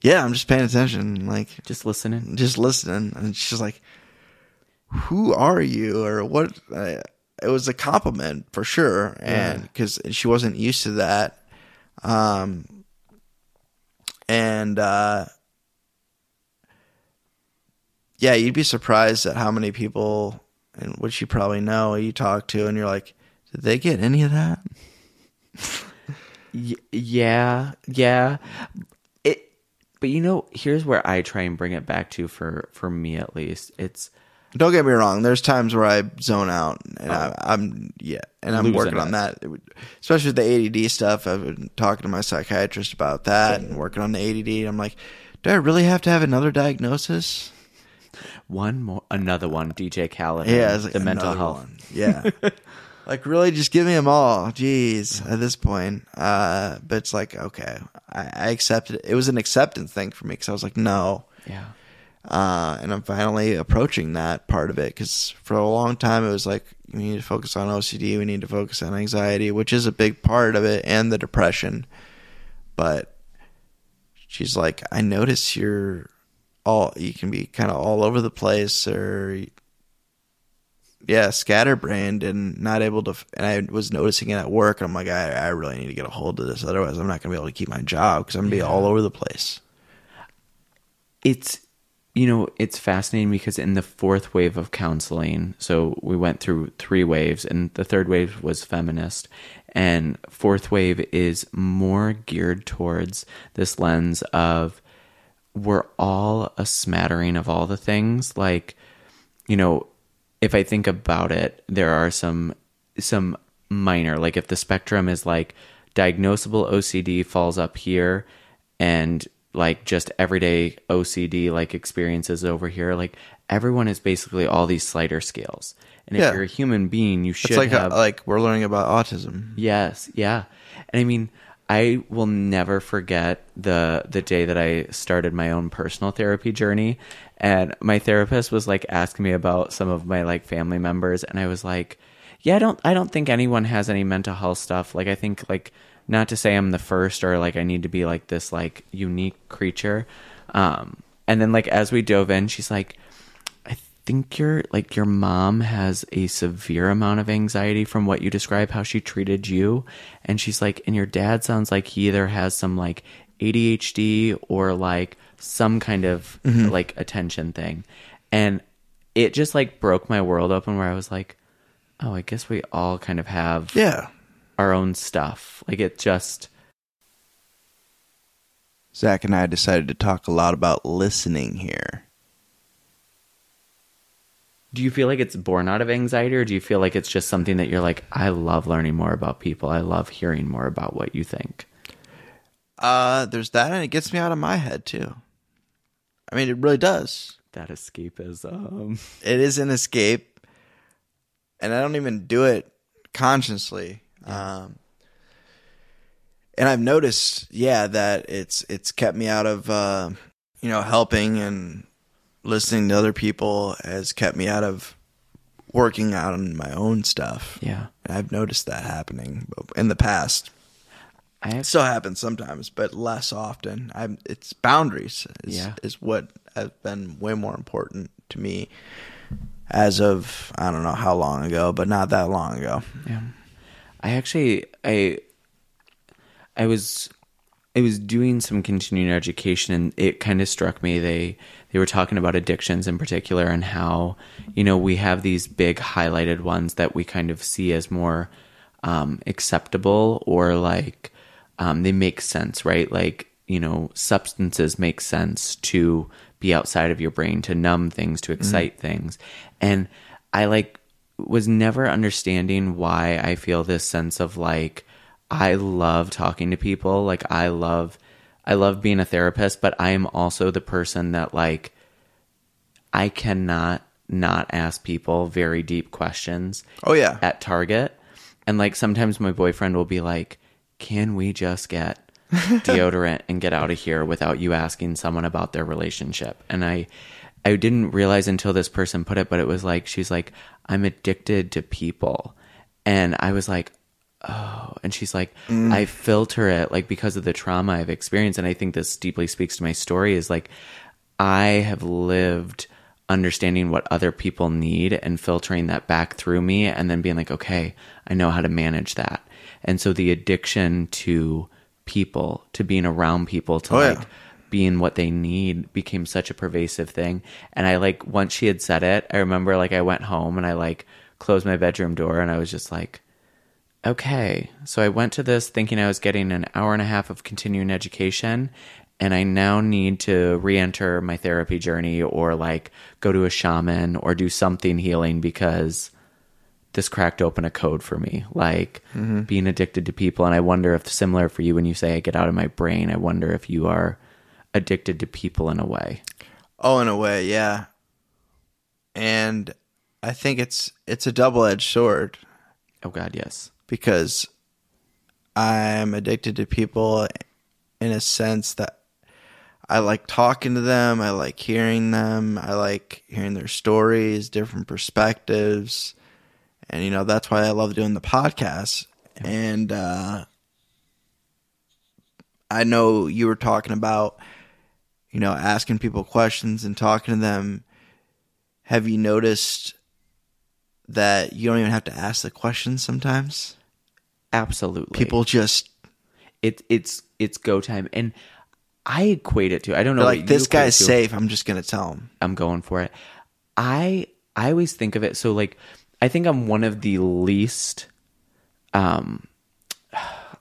"Yeah, I'm just paying attention." Like Just listening. just listening and she's like who are you or what it was a compliment for sure and because she wasn't used to that um and uh yeah you'd be surprised at how many people and which you probably know you talk to and you're like did they get any of that Y- yeah, yeah. It, but you know, here's where I try and bring it back to for for me at least. It's Don't get me wrong. There's times where I zone out, and I, I'm yeah, and I'm working on that. Would- especially with the ADD stuff. I've been talking to my psychiatrist about that and working on the ADD. I'm like, do I really have to have another diagnosis? one more, another one. DJ Khaled. Yeah, it's like the mental health. one. Yeah, like really, just give me them all. Jeez, at this point, uh, but it's like okay, I, I accepted it. It was an acceptance thing for me because I was like, no. Yeah, uh, and I'm finally approaching that part of it because for a long time it was like we need to focus on OCD, we need to focus on anxiety, which is a big part of it, and the depression. But she's like, I notice you're all you can be kind of all over the place, or yeah, scatterbrained and not able to. And I was noticing it at work. I'm like, I, I really need to get a hold of this, otherwise I'm not gonna be able to keep my job because I'm gonna be all over the place. it's you know it's fascinating because in the fourth wave of counseling so we went through three waves and the third wave was feminist. And fourth wave is more geared towards this lens of we're all a smattering of all the things. Like you know if i think about it there are some some minor like if the spectrum is like diagnosable ocd falls up here and like just everyday ocd like experiences over here like everyone is basically all these slider scales and if Yeah. you're a human being you should It's like uh, have like we're learning about autism. Yes, yeah. And I mean, I will never forget the the day that I started my own personal therapy journey and my therapist was like asking me about some of my like family members and I was like, "Yeah, I don't I don't think anyone has any mental health stuff. Like I think like not to say I'm the first or like I need to be like this like unique creature." Um and then like as we dove in, she's like, I, th- think your like your mom has a severe amount of anxiety from what you describe how she treated you and she's like and your dad sounds like he either has some like ADHD or like some kind of like attention thing and it just like broke my world open where I was like oh I guess we all kind of have Yeah. Our own stuff like it just Zach and I decided to talk a lot about listening here. do you feel like it's born out of anxiety or do you feel like it's just something that you're like I love learning more about people I love hearing more about what you think Uh, there's that, and it gets me out of my head too. I mean, it really does. that escapism It is an escape, and I don't even do it consciously. Um, and I've noticed, yeah, that it's it's kept me out of uh, you know helping and listening to other people has kept me out of working out on my own stuff. yeah And I've noticed that happening in the past. I It still happens sometimes, but less often. I'm it's boundaries is, Yeah. is what has been way more important to me as of I don't know how long ago, but not that long ago. Yeah. I actually I I was I was doing some continuing education and it kind of struck me they they were talking about addictions in particular and how you know we have these big highlighted ones that we kind of see as more um, acceptable or like um, they make sense right? Like you know substances make sense to be outside of your brain to numb things to excite things. And I like was never understanding why I feel this sense of like I love talking to people. Like I love I love being a therapist, but I am also the person that like I cannot not ask people very deep questions Oh yeah. at Target. And like sometimes my boyfriend will be like, "Can we just get deodorant and get out of here without you asking someone about their relationship?" And I I didn't realize until this person put it, but it was like she's like, "I'm addicted to people." And I was like, "Oh." And she's like, mm. "I filter it like because of the trauma I've experienced." And I think this deeply speaks to my story is like I have lived understanding what other people need and filtering that back through me and then being like, okay, I know how to manage that. And so the addiction to people, to being around people, to Oh, yeah. Being what they need became such a pervasive thing. And I like, once she had said it, I remember like I went home and I like closed my bedroom door and I was just like, okay. So I went to this thinking I was getting an hour and a half of continuing education, and I now need to re enter my therapy journey or like go to a shaman or do something healing because this cracked open a code for me, like mm-hmm. being addicted to people. And I wonder if similar for you when you say I get out of my brain, I wonder if you are addicted to people in a way. Oh, in a way, yeah. And I think it's it's a double edged sword Oh, God, yes. because I'm addicted to people in a sense that I like talking to them, I like hearing them, I like hearing their stories, different perspectives. And you know, that's why I love doing the podcast. And uh I know you were talking about you know, asking people questions and talking to them. Have you noticed that you don't even have to ask the questions sometimes? Absolutely. People just it, it's, it's go time. And I equate it to, I don't know. like, this guy's safe. I'm just gonna tell him. I'm going for it. I I always think of it so like I think I'm one of the least um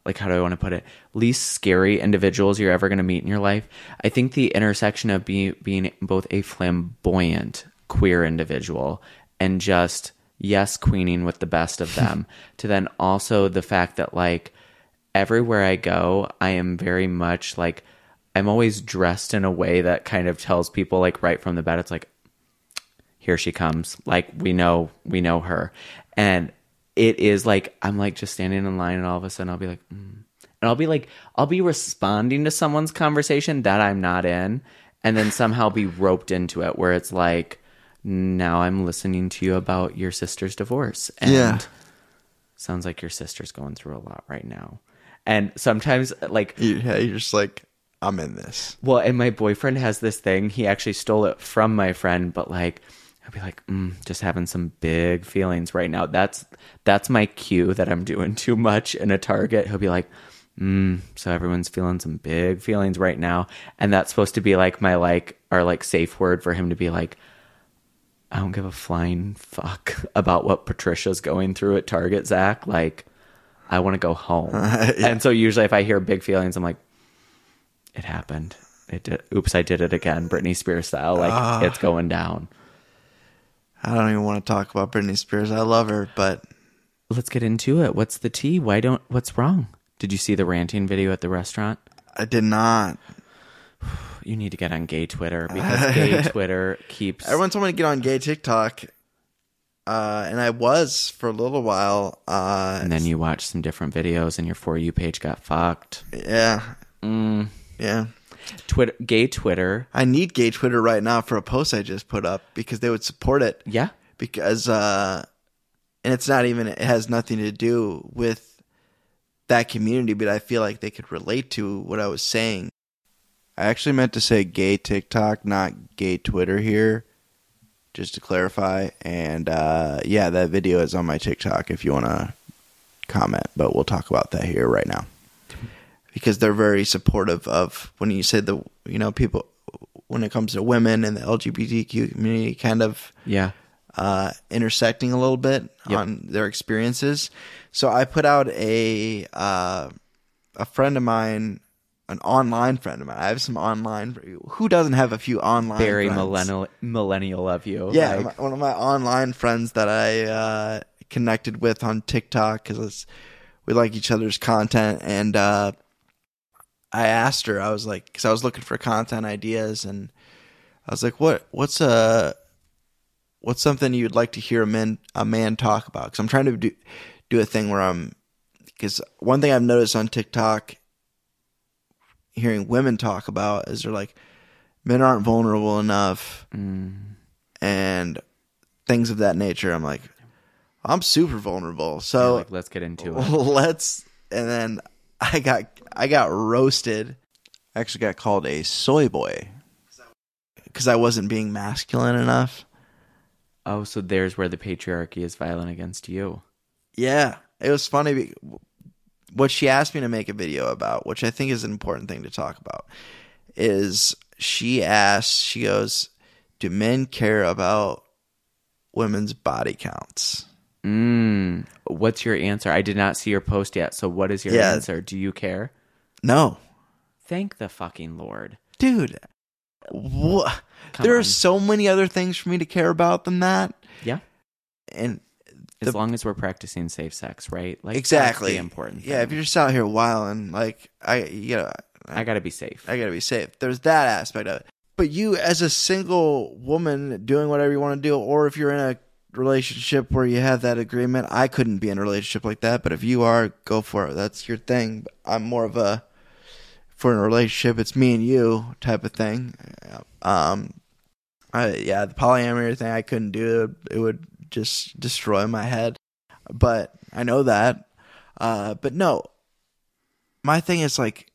like how do I want to put it? Least scary individuals you're ever going to meet in your life. I think the intersection of being being both a flamboyant queer individual and just yes queening with the best of them to then also the fact that like everywhere I go I am very much like I'm always dressed in a way that kind of tells people like right from the bat it's like here she comes. Like we know we know her. And it is like i'm like just standing in line and all of a sudden i'll be like mm. and i'll be like i'll be responding to someone's conversation that i'm not in and then somehow be roped into it where it's like now i'm listening to you about your sister's divorce and Yeah. sounds like your sister's going through a lot right now and sometimes like yeah, you're just like, I'm in this. well, and my boyfriend has this thing. He actually stole it from my friend, but like I'd be like, mm, just having some big feelings right now. That's that's my cue that I'm doing too much in a target. He'll be like, mm, so everyone's feeling some big feelings right now, and that's supposed to be like my like our like safe word for him to be like, I don't give a flying fuck about what Patricia's going through at Target, Zach. Like, I want to go home. And so usually if I hear big feelings, I'm like, it happened. It did. Oops, I did it again. Britney Spears style. Like, it's going down. I don't even want to talk about Britney Spears. I love her, but Let's get into it. What's the tea? Why don't, what's wrong? Did you see the ranting video at the restaurant? I did not. You need to get on gay Twitter because gay Twitter keeps. Everyone told me to get on gay TikTok, uh, and I was for a little while. Uh, and then you watch some different videos and your For You page got fucked. yeah, yeah. Twitter, gay Twitter. I need gay Twitter right now for a post I just put up because they would support it. Yeah. because uh and it's not even it has nothing to do with that community but i feel like they could relate to what i was saying i actually meant to say gay tiktok not gay twitter here just to clarify and uh yeah that video is on my tiktok if you want to comment but we'll talk about that here right now because they're very supportive of when you say the you know people when it comes to women and the lgbtq community kind of Yeah. uh, intersecting a little bit Yep. on their experiences. So I put out a uh, a friend of mine, an online friend of mine. I have some online. Who doesn't have a few online? Very friends? millennial, millennial of you. Yeah, Like, my- one of my online friends that I uh, connected with on TikTok because we like each other's content, and uh, I asked her. I was like, because I was looking for content ideas, and I was like, "What? What's a what's something you'd like to hear a man a man talk about?" Because I'm trying to do do a thing where I'm because one thing I've noticed on TikTok, hearing women talk about is they're like, men aren't vulnerable enough mm. and things of that nature. I'm like, I'm super vulnerable. So like, let's get into it. let's and then I got I got roasted. I actually got called a soy boy because I wasn't being masculine enough. Oh, so there's where the patriarchy is violent against you. Yeah, it was funny. be- What she asked me to make a video about, which I think is an important thing to talk about, is she asked, she goes, "Do men care about women's body counts?" Mm. What's your answer? I did not see your post yet. So what is your Yeah. answer? Do you care? No, Thank the fucking Lord. dude. What? There on. are so many other things for me to care about than that, Yeah. and As The- long as we're practicing safe sex, right? Like exactly important. Yeah, if you're just out here wilding, like I, you know, I gotta be safe. I gotta be safe. There's that aspect of it. But you, as a single woman, doing whatever you want to do, or if you're in a relationship where you have that agreement, I couldn't be in a relationship like that. But if you are, go for it. That's your thing. I'm more of a for a relationship, it's me and you type of thing. Um, I, yeah, the polyamory thing I couldn't do. It it would just destroy my head. But I know that. Uh, but no, my thing is like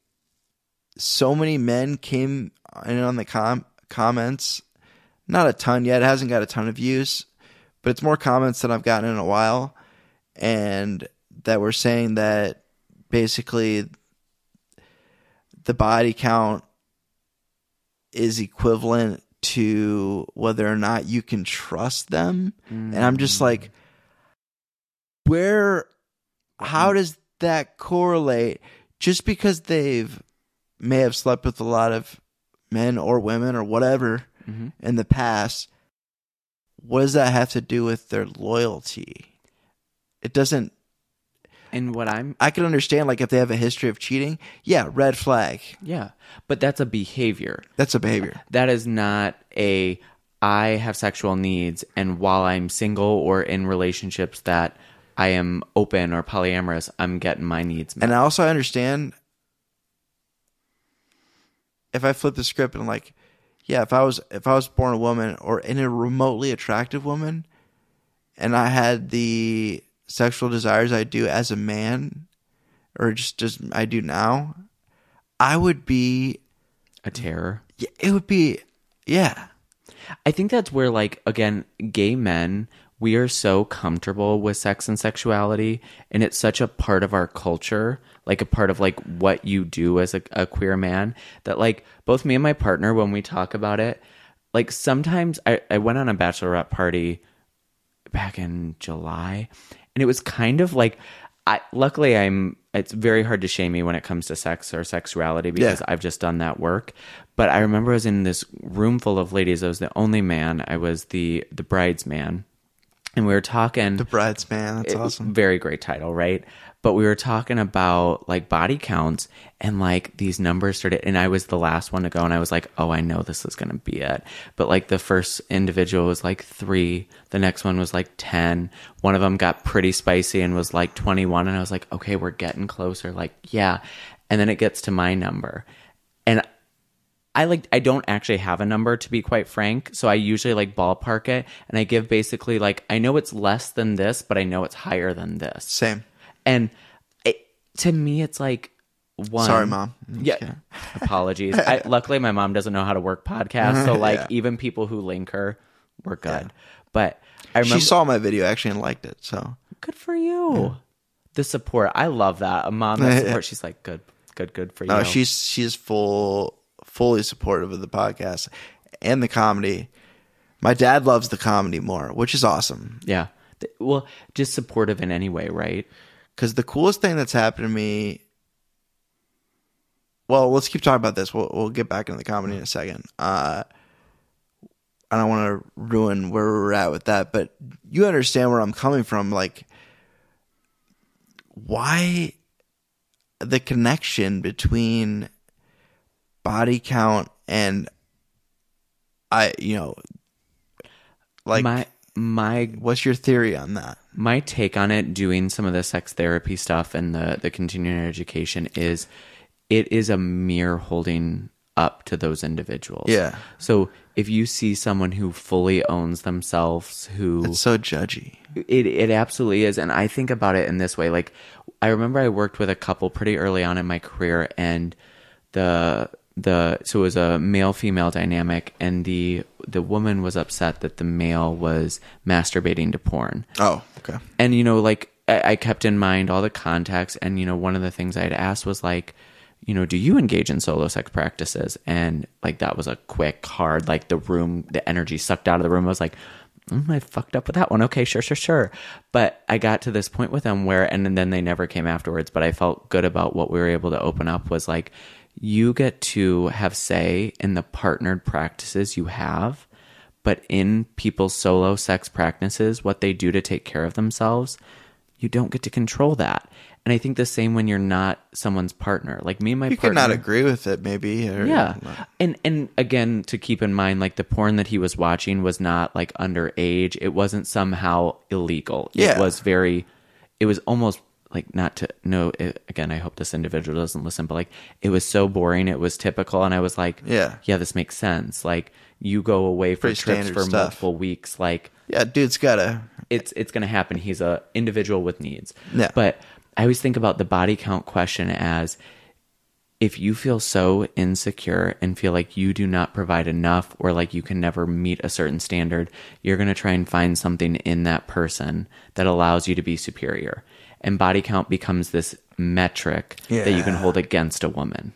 so many men came in on the com- comments. Not a ton yet. It hasn't got a ton of views, but it's more comments than I've gotten in a while. And that were saying that basically the body count is equivalent to whether or not you can trust them. And I'm just like, where, how does that correlate? Just because they've may have slept with a lot of men or women or whatever Mhm. in the past, what does that have to do with their loyalty? It doesn't. And what I'm I can understand, like, if they have a history of cheating, yeah, red flag. yeah, but that's a behavior. That's a behavior. That is not a I have sexual needs and while I'm single or in relationships that I am open or polyamorous, I'm getting my needs met. And I also understand if I flip the script and I'm like, yeah, if I was if I was born a woman or in a remotely attractive woman, and I had the sexual desires I do as a man, or just just I do now, I would be. a terror. It would be, yeah. I think that's where, like, again, gay men, we are so comfortable with sex and sexuality, and it's such a part of our culture, like a part of like what you do as a, a queer man, that like both me and my partner, when we talk about it, like sometimes I, I went on a bachelorette party back in July, and it was kind of like I luckily I'm it's very hard to shame me when it comes to sex or sexuality because Yeah. I've just done that work. But I remember I was in this room full of ladies. I was the only man. I was the the bridesman. And we were talking The Bridesman. That's it- awesome. Very great title, right? But we were talking about like body counts and like these numbers started, and I was the last one to go, and I was like, oh, I know this is going to be it. But like the first individual was like three, the next one was like 10. One of them got pretty spicy and was like 21, and I was like, okay, we're getting closer. Like, yeah. And then it gets to my number. And I like I don't actually have a number to be quite frank, so I usually like ballpark it and I give basically like I know it's less than this, but I know it's higher than this. Same. And it, to me it's like one Sorry, Mom. Yeah. Apologies. I, luckily my mom doesn't know how to work podcasts, so like Yeah. even people who link her, we're good. But I remember She saw my video actually and liked it. So good for you. The support. I love that. A mom that support. She's like good good good for oh, you. no, she's she's full fully supportive of the podcast and the comedy. My dad loves the comedy more, which is awesome. yeah. Well, just supportive in any way, right? Because the coolest thing that's happened to me. Well, let's keep talking about this. We'll we'll get back into the comedy in a second. Uh, I don't want to ruin where we're at with that, but you understand where I'm coming from. Like, why the connection between body count and I, you know, like, my my what's your theory on that? my take on it doing some of the sex therapy stuff and the the continuing education is it is a mirror holding up to those individuals Yeah. so if you see someone who fully owns themselves who It's so judgy. it it absolutely is, and I think about it in this way. Like, I remember I worked with a couple pretty early on in my career, and the the so it was a male female dynamic, and the the woman was upset that the male was masturbating to porn. Oh, okay. And you know, like I, I kept in mind all the context, and you know, one of the things I had asked was like, you know, do you engage in solo sex practices? And like that was a quick, hard, like the room, the energy sucked out of the room. I was like, mm, I fucked up with that one. Okay, sure, sure, sure. But I got to this point with them where, and then they never came afterwards. But I felt good about what we were able to open up. Was like, you get to have say in the partnered practices you have but in people's solo sex practices, what they do to take care of themselves, you don't get to control that. And I think the same when you're not someone's partner. Like me and my partner. You partner. could not agree with it, maybe. Or, Yeah. And and again to keep in mind like the porn that he was watching was not like underage. It wasn't somehow illegal. Yeah. It was very it was almost like not to no it, again I hope this individual doesn't listen but like it was so boring it was typical and I was like Yeah. yeah this makes sense like you go away for Pretty trips for stuff. multiple weeks like Yeah, dude's gotta. it's it's going to happen. He's a individual with needs. Yeah. But I always think about the body count question as if you feel so insecure and feel like you do not provide enough or like you can never meet a certain standard, you're going to try and find something in that person that allows you to be superior. And body count becomes this metric that you can hold against a woman.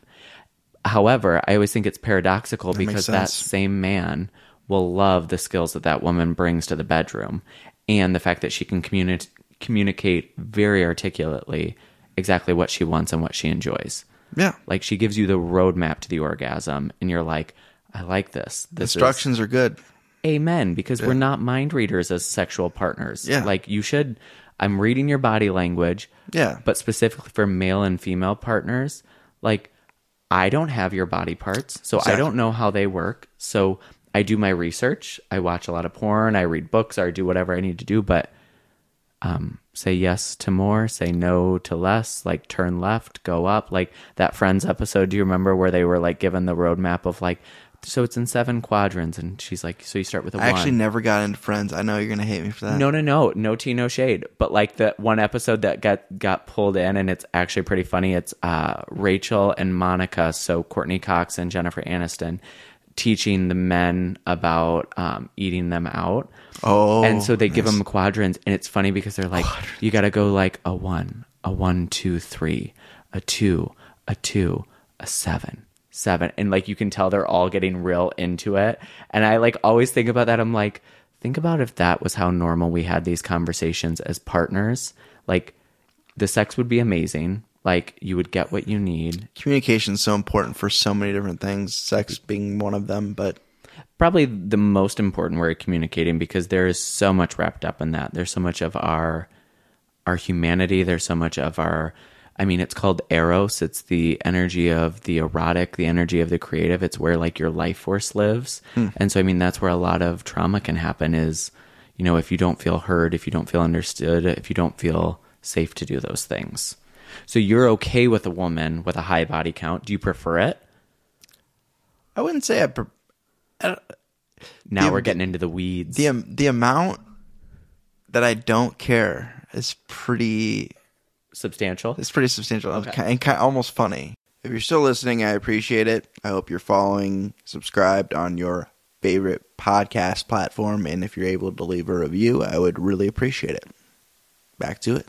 However, I always think it's paradoxical makes because that same man will love the skills that that woman brings to the bedroom and the fact that she can communi- communicate very articulately exactly what she wants and what she enjoys. Yeah. Like she gives you the roadmap to the orgasm, and you're like, I like this. This Instructions are good. amen because we're not mind readers as sexual partners. Yeah. Like you should. I'm reading your body language. Yeah. But specifically for male and female partners, like I don't have your body parts, so I don't know how they work. So I do my research. I watch a lot of porn. I read books. I do whatever I need to do. But um, say yes to more. Say no to less. Like turn left, go up. Like that Friends episode. Do you remember where they were like given the roadmap of like, so it's in seven quadrants, and she's like, so you start with a I one. actually never got into Friends. I know you're gonna hate me for that. No, no, no, no tea, no shade. But like the one episode that got got pulled in, and it's actually pretty funny. It's uh, Rachel and Monica, so Courteney Cox and Jennifer Aniston, teaching the men about um, eating them out. Oh, and so they give them quadrants, and it's funny because they're like, you got to go like a one, a one, two, three, a two, a two, a seven, seven, and like you can tell they're all getting real into it. And I like always think about that. I'm like, think about if that was how normal we had these conversations as partners. Like, the sex would be amazing. Like you would get what you need. communication is so important for so many different things. Sex being one of them, but probably the most important way of communicating because there is so much wrapped up in that. There's so much of our our humanity. There's so much of our I mean, it's called eros. It's the energy of the erotic, the energy of the creative. It's where like your life force lives. Hmm. And so I mean that's where a lot of trauma can happen is, you know, if you don't feel heard, if you don't feel understood, if you don't feel safe to do those things. So you're okay with a woman with a high body count. Do you prefer it? I wouldn't say I. Pre- Now The- we're getting into the weeds. the the amount that I don't care is pretty Substantial. it's pretty substantial and ki- and ki- almost funny. If you're still listening, I appreciate it. I hope you're following, subscribed on your favorite podcast platform, and if you're able to leave a review, I would really appreciate it. Back to it.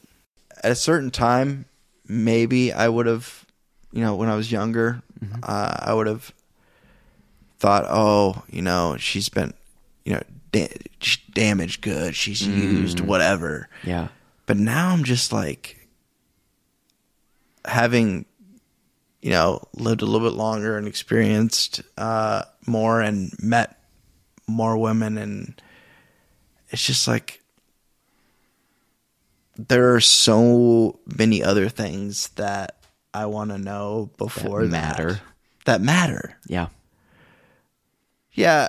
At a certain time, maybe I would have, you know, when I was younger, uh, I would have thought, oh, you know, she's been, you know, da- damaged goods, she's used, whatever. Yeah. But now I'm just like having, you know, lived a little bit longer and experienced uh, more and met more women, and it's just like there are so many other things that I want to know before that matter. That matter. Yeah. Yeah,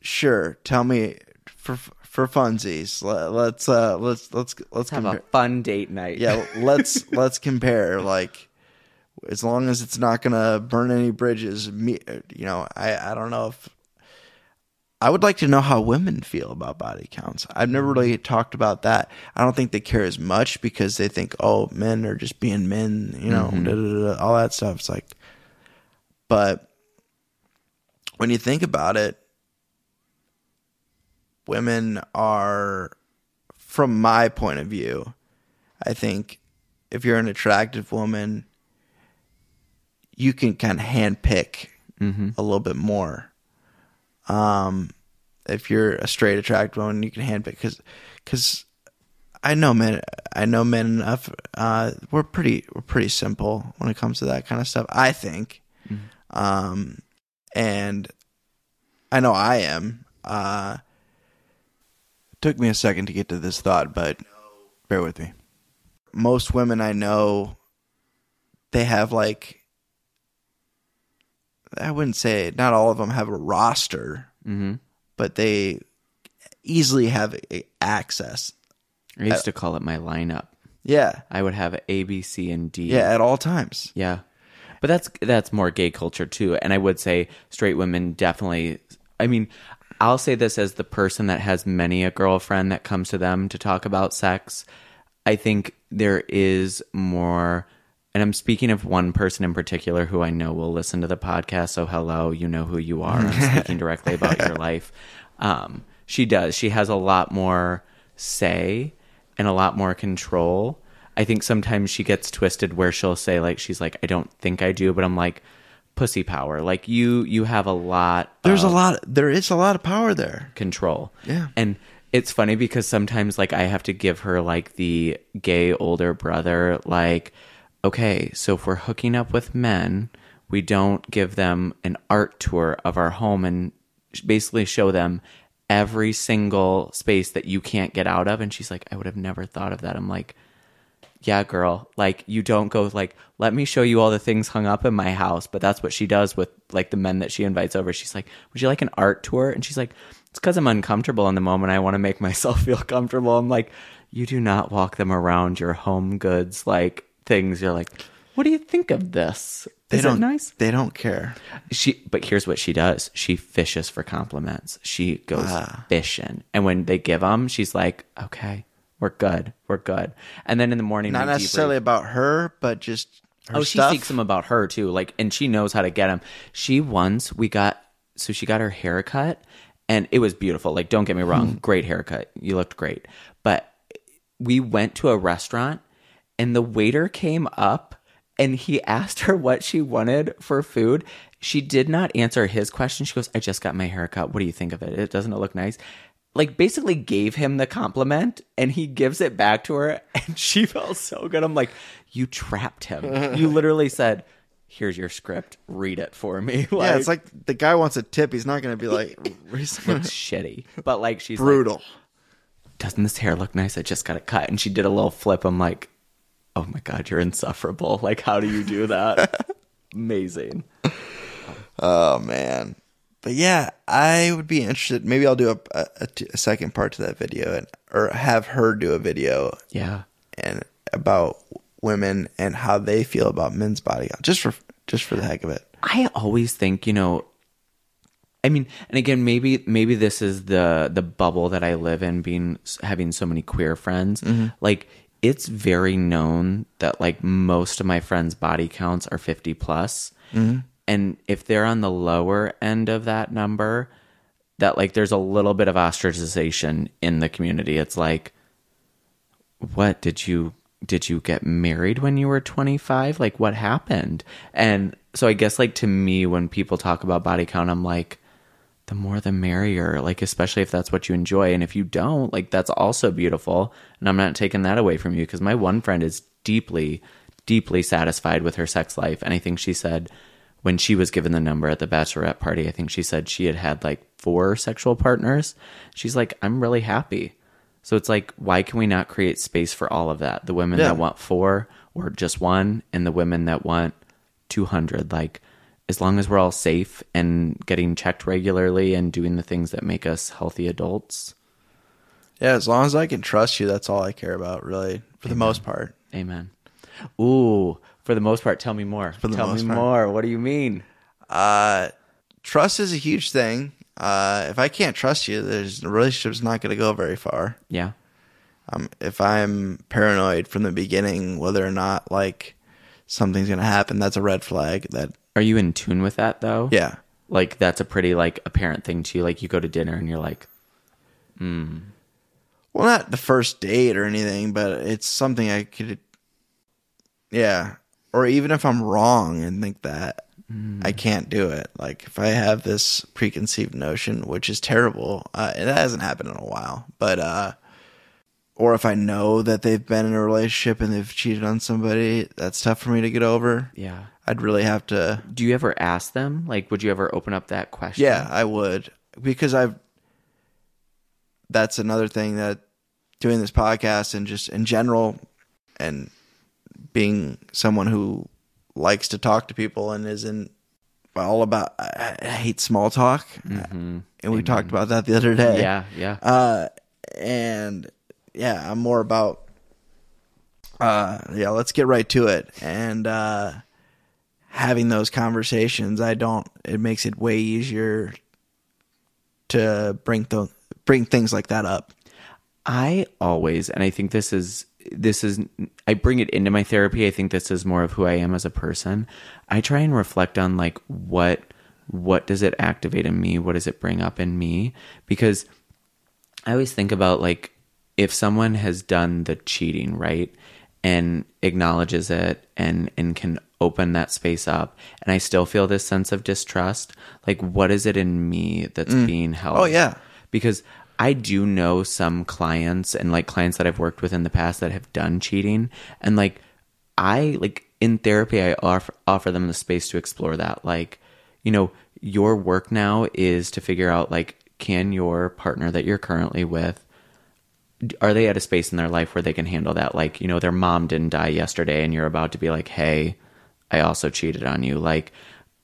sure. Tell me for for funsies. Let, let's uh let's let's let's Have compare. a fun date night. yeah, let's let's compare. Like, as long as it's not gonna burn any bridges, me, you know, I I don't know if I would like to know how women feel about body counts. I've never really talked about that. I don't think they care as much because they think, oh, men are just being men, you know, da, da, da, da, all that stuff. It's like, but when you think about it, women are, from my point of view, I think if you're an attractive woman, you can kind of handpick a little bit more. Um, if you're a straight attractive woman, you can handpick because because I know men. I know men enough. Uh, we're pretty we're pretty simple when it comes to that kind of stuff. I think, um, and I know I am. Uh, took me a second to get to this thought, but bear with me. Most women I know, they have like. I wouldn't say not all of them have a roster, Mm-hmm. but they easily have access. I used to call it my lineup. Yeah, I would have A, B, C, and D. yeah, at all times. Yeah. But that's that's more gay culture too. And I would say straight women definitely I mean, I'll say this as the person that has many a girlfriend that comes to them to talk about sex. I think there is more and I'm speaking of one person in particular who I know will listen to the podcast. So hello, you know who you are. I'm speaking directly about your life. Um, she does. She has a lot more say and a lot more control. I think sometimes she gets twisted where she'll say like she's like I don't think I do, but I'm like pussy power. Like you you have a lot There's a lot. There is a lot of power there. control. Yeah. And it's funny because sometimes like I have to give her like the gay older brother like okay, so if we're hooking up with men, we don't give them an art tour of our home and basically show them every single space that you can't get out of and she's like I would have never thought of that. I'm like yeah, girl. Like you don't go like, let me show you all the things hung up in my house. But that's what she does with like the men that she invites over. She's like, would you like an art tour? And she's like, it's because I'm uncomfortable in the moment. I want to make myself feel comfortable. I'm like, you do not walk them around your home goods like things. You're like, what do you think of this? They Is don't. it nice? They don't care. She, but here's what she does. She fishes for compliments. She goes Ah. fishing, and when they give them, she's like, "Okay, we're good, we're good." And then in the morning, Not we debrief. necessarily about her, but just her Oh, she seeks them about her too. Like, and she knows how to get them. She once we got so she got her hair cut and it was beautiful. Like, don't get me wrong, mm-hmm. great haircut. You looked great. But we went to a restaurant and the waiter came up and he asked her what she wanted for food. She did not answer his question. She goes, I just got my haircut. What do you think of it? It doesn't it look nice? Like basically gave him the compliment and he gives it back to her and she felt so good. I'm like, you trapped him. you literally said, Here's your script. Read it for me. Like, yeah, it's like the guy wants a tip. He's not going to be like looks shitty. But like she's like, brutal. doesn't this hair look nice? I just got it cut. And she did a little flip. I'm like, oh my God, you're insufferable. Like, how do you do that? Amazing. Oh man, but yeah, I would be interested. Maybe I'll do a a second part to that video, and or have her do a video Yeah. and about women and how they feel about men's body count, just for just for the heck of it. I always think, you know, I mean, and again, maybe maybe this is the the bubble that I live in, being having so many queer friends. Mm-hmm. Like, it's very known that like most of my friends' body counts are fifty plus, mm-hmm. And if they're on the lower end of that number, that like there's a little bit of ostracization in the community. It's like, what did you did you get married when you were 25 like what happened? And so i guess like to me when people talk about body count i'm like the more the merrier like especially if that's what you enjoy. And if you don't like that's also beautiful. And i'm not taking that away from you because my one friend is deeply deeply satisfied with her sex life. And i think she said when she was given the number at the bachelorette party i think she said she had had like four sexual partners she's like i'm really happy so it's like, why can we not create space for all of that? The women Yeah. that want four or just one, and the women that want 200. Like, as long as we're all safe and getting checked regularly and doing the things that make us healthy adults, Yeah, as long as I can trust you, that's all I care about, really, for the most part. amen. Ooh, for the most part, tell me more. the tell most me part. more. What do you mean? Uh, trust is a huge thing. Uh, if I can't trust you, there's the relationship's not going to go very far. Yeah. Um, if I'm paranoid from the beginning, whether or not like something's going to happen, that's a red flag. That Are you in tune with that though? yeah, Like, that's a pretty like apparent thing to you. Like, you go to dinner and you're like, well, not the first date or anything, but it's something I could, yeah. Or even if I'm wrong and think that I can't do it, like if I have this preconceived notion, which is terrible, uh, it hasn't happened in a while, but uh, or if I know that they've been in a relationship and they've cheated on somebody, that's tough for me to get over. yeah. I'd really have to Do you ever ask them? Like, would you ever open up that question? Yeah, I would because I've. That's another thing that doing this podcast and just in general, and being someone who likes to talk to people and isn't all about. I, I hate small talk, and we talked about that the other day. Yeah. Yeah. Uh, and yeah, I'm more about. Uh, yeah, let's get right to it. And uh, having those conversations, I don't. It makes it way easier to bring the bring things like that up. I always, and I think this is this is I bring it into my therapy. I think this is more of who I am as a person. I try and reflect on like what what does it activate in me? What does it bring up in me? Because I always think about like if someone has done the cheating, right? And acknowledges it and and can open that space up and I still feel this sense of distrust, like what is it in me that's mm. being held? Oh, yeah. because I do know some clients and like clients that I've worked with in the past that have done cheating. And like I like in therapy I offer offer them the space to explore that. Like you know your work now is to figure out like can your partner that you're currently with are they at a space in their life where they can handle that? Like you know their mom didn't die yesterday and you're about to be like hey I also cheated on you. Like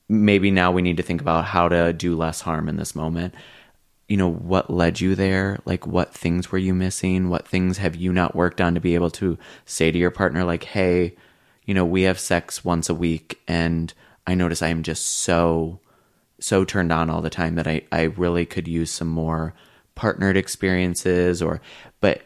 maybe now we need to think about how to do less harm in this moment you know what led you there like what things were you missing what things have you not worked on to be able to say to your partner like hey you know we have sex once a week and i notice i am just so so turned on all the time that i i really could use some more partnered experiences or but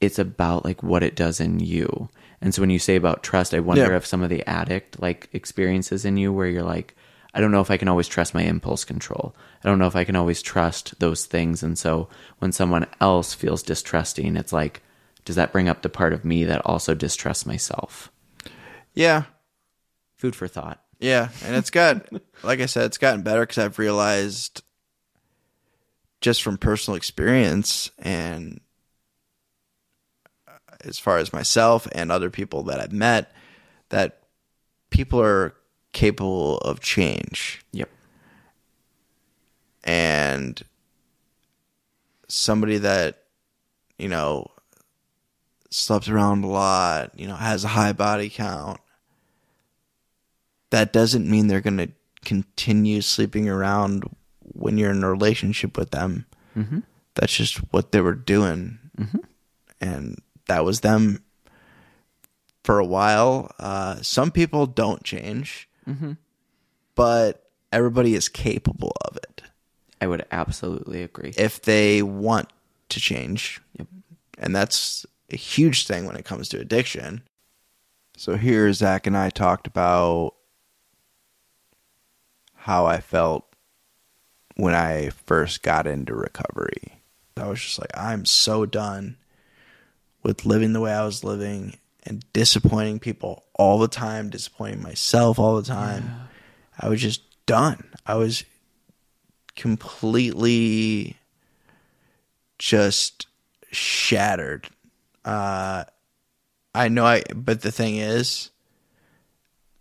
it's about like what it does in you and so when you say about trust i wonder Yeah. if some of the addict like experiences in you where you're like I don't know if I can always trust my impulse control. I don't know if I can always trust those things. And so when someone else feels distrusting, it's like, does that bring up the part of me that also distrusts myself? Yeah. Food for thought. Yeah. And it's got, like I said, it's gotten better because I've realized just from personal experience and as far as myself and other people that I've met that people are capable of change Yep. And somebody that you know slept around a lot, you know, has a high body count that doesn't mean they're going to continue sleeping around when you're in a relationship with them. Mm-hmm. That's just what they were doing. And that was them for a while. Uh, some people don't change, but everybody is capable of it I would absolutely agree. if they want to change. Yep. And that's a huge thing when it comes to addiction. So here, Zach and I talked about how I felt when I first got into recovery. I was just like, I'm so done with living the way I was living and disappointing people all the time, disappointing myself all the time. I was just done. I was completely just shattered. Uh, I know I, but the thing is,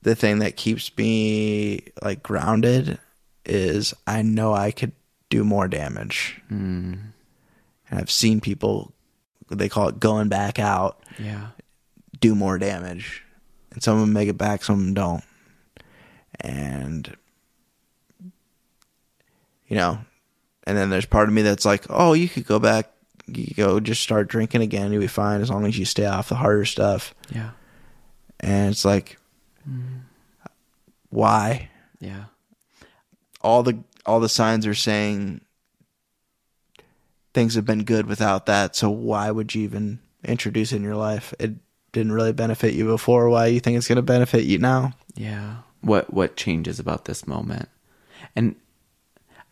the thing that keeps me like grounded is I know I could do more damage. Mm, And I've seen people, they call it going back out, yeah. do more damage. And some of them make it back, some of them don't. And, you know, and then there's part of me that's like, oh, you could go back, you could go just start drinking again, you'll be fine as long as you stay off the harder stuff. Yeah. And it's like, mm-hmm. why? Yeah. All the all the signs are saying things have been good without that. So why would you even introduce it in your life? It didn't really benefit you before. Why you think it's going to benefit you now? Yeah. What what changes about this moment? And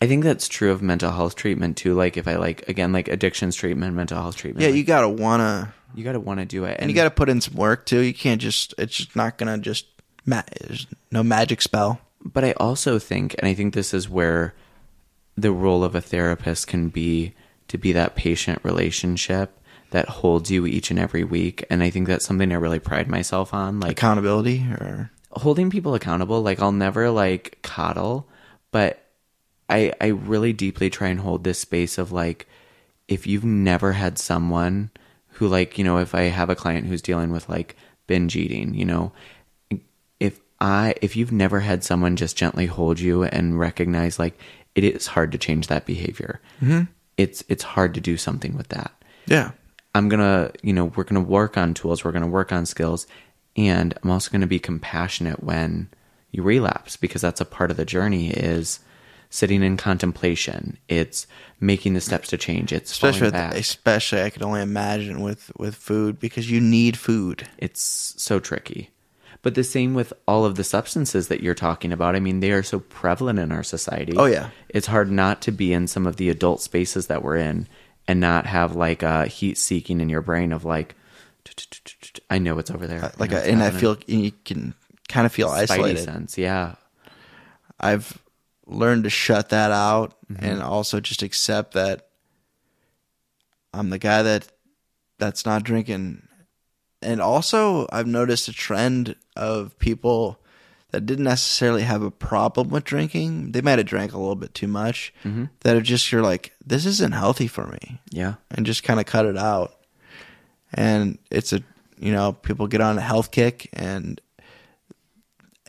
I think that's true of mental health treatment too. Like if I like again like addictions treatment, mental health treatment. Yeah, like, you gotta wanna, you got to want to do it, and you gotta put in some work too. You can't just. It's just not gonna just. Ma- no magic spell. But I also think, and I think this is where the role of a therapist can be to be that patient relationship that holds you each and every week. And I think that's something I really pride myself on. Like Accountability, or holding people accountable. Like I'll never like coddle, but I I really deeply try and hold this space of like if you've never had someone who like, you know, if I have a client who's dealing with like binge eating, you know, if I if you've never had someone just gently hold you and recognize like it is hard to change that behavior. Mm-hmm. It's it's hard to do something with that. yeah, I'm gonna, you know, we're gonna work on tools, we're gonna work on skills, and I'm also gonna be compassionate when you relapse because that's a part of the journey is sitting in contemplation. It's making the steps to change. It's especially with, especially I could only imagine with with food because you need food. it's so tricky. But the same with all of the substances that you're talking about. I mean, they are so prevalent in our society. Oh, yeah. It's hard not to be in some of the adult spaces that we're in and not have like a heat seeking in your brain of like, I know it's over there. Like, know a, it's and I feel you can kind of feel Spidey isolated. sense. Yeah. I've learned to shut that out Mm-hmm. and also just accept that I'm the guy that that's not drinking. And also I've noticed a trend of people that didn't necessarily have a problem with drinking. They might have drank a little bit too much. Mm-hmm. That are just you're like, this isn't healthy for me. Yeah. and just kind of cut it out. And it's a, you know, people get on a health kick and,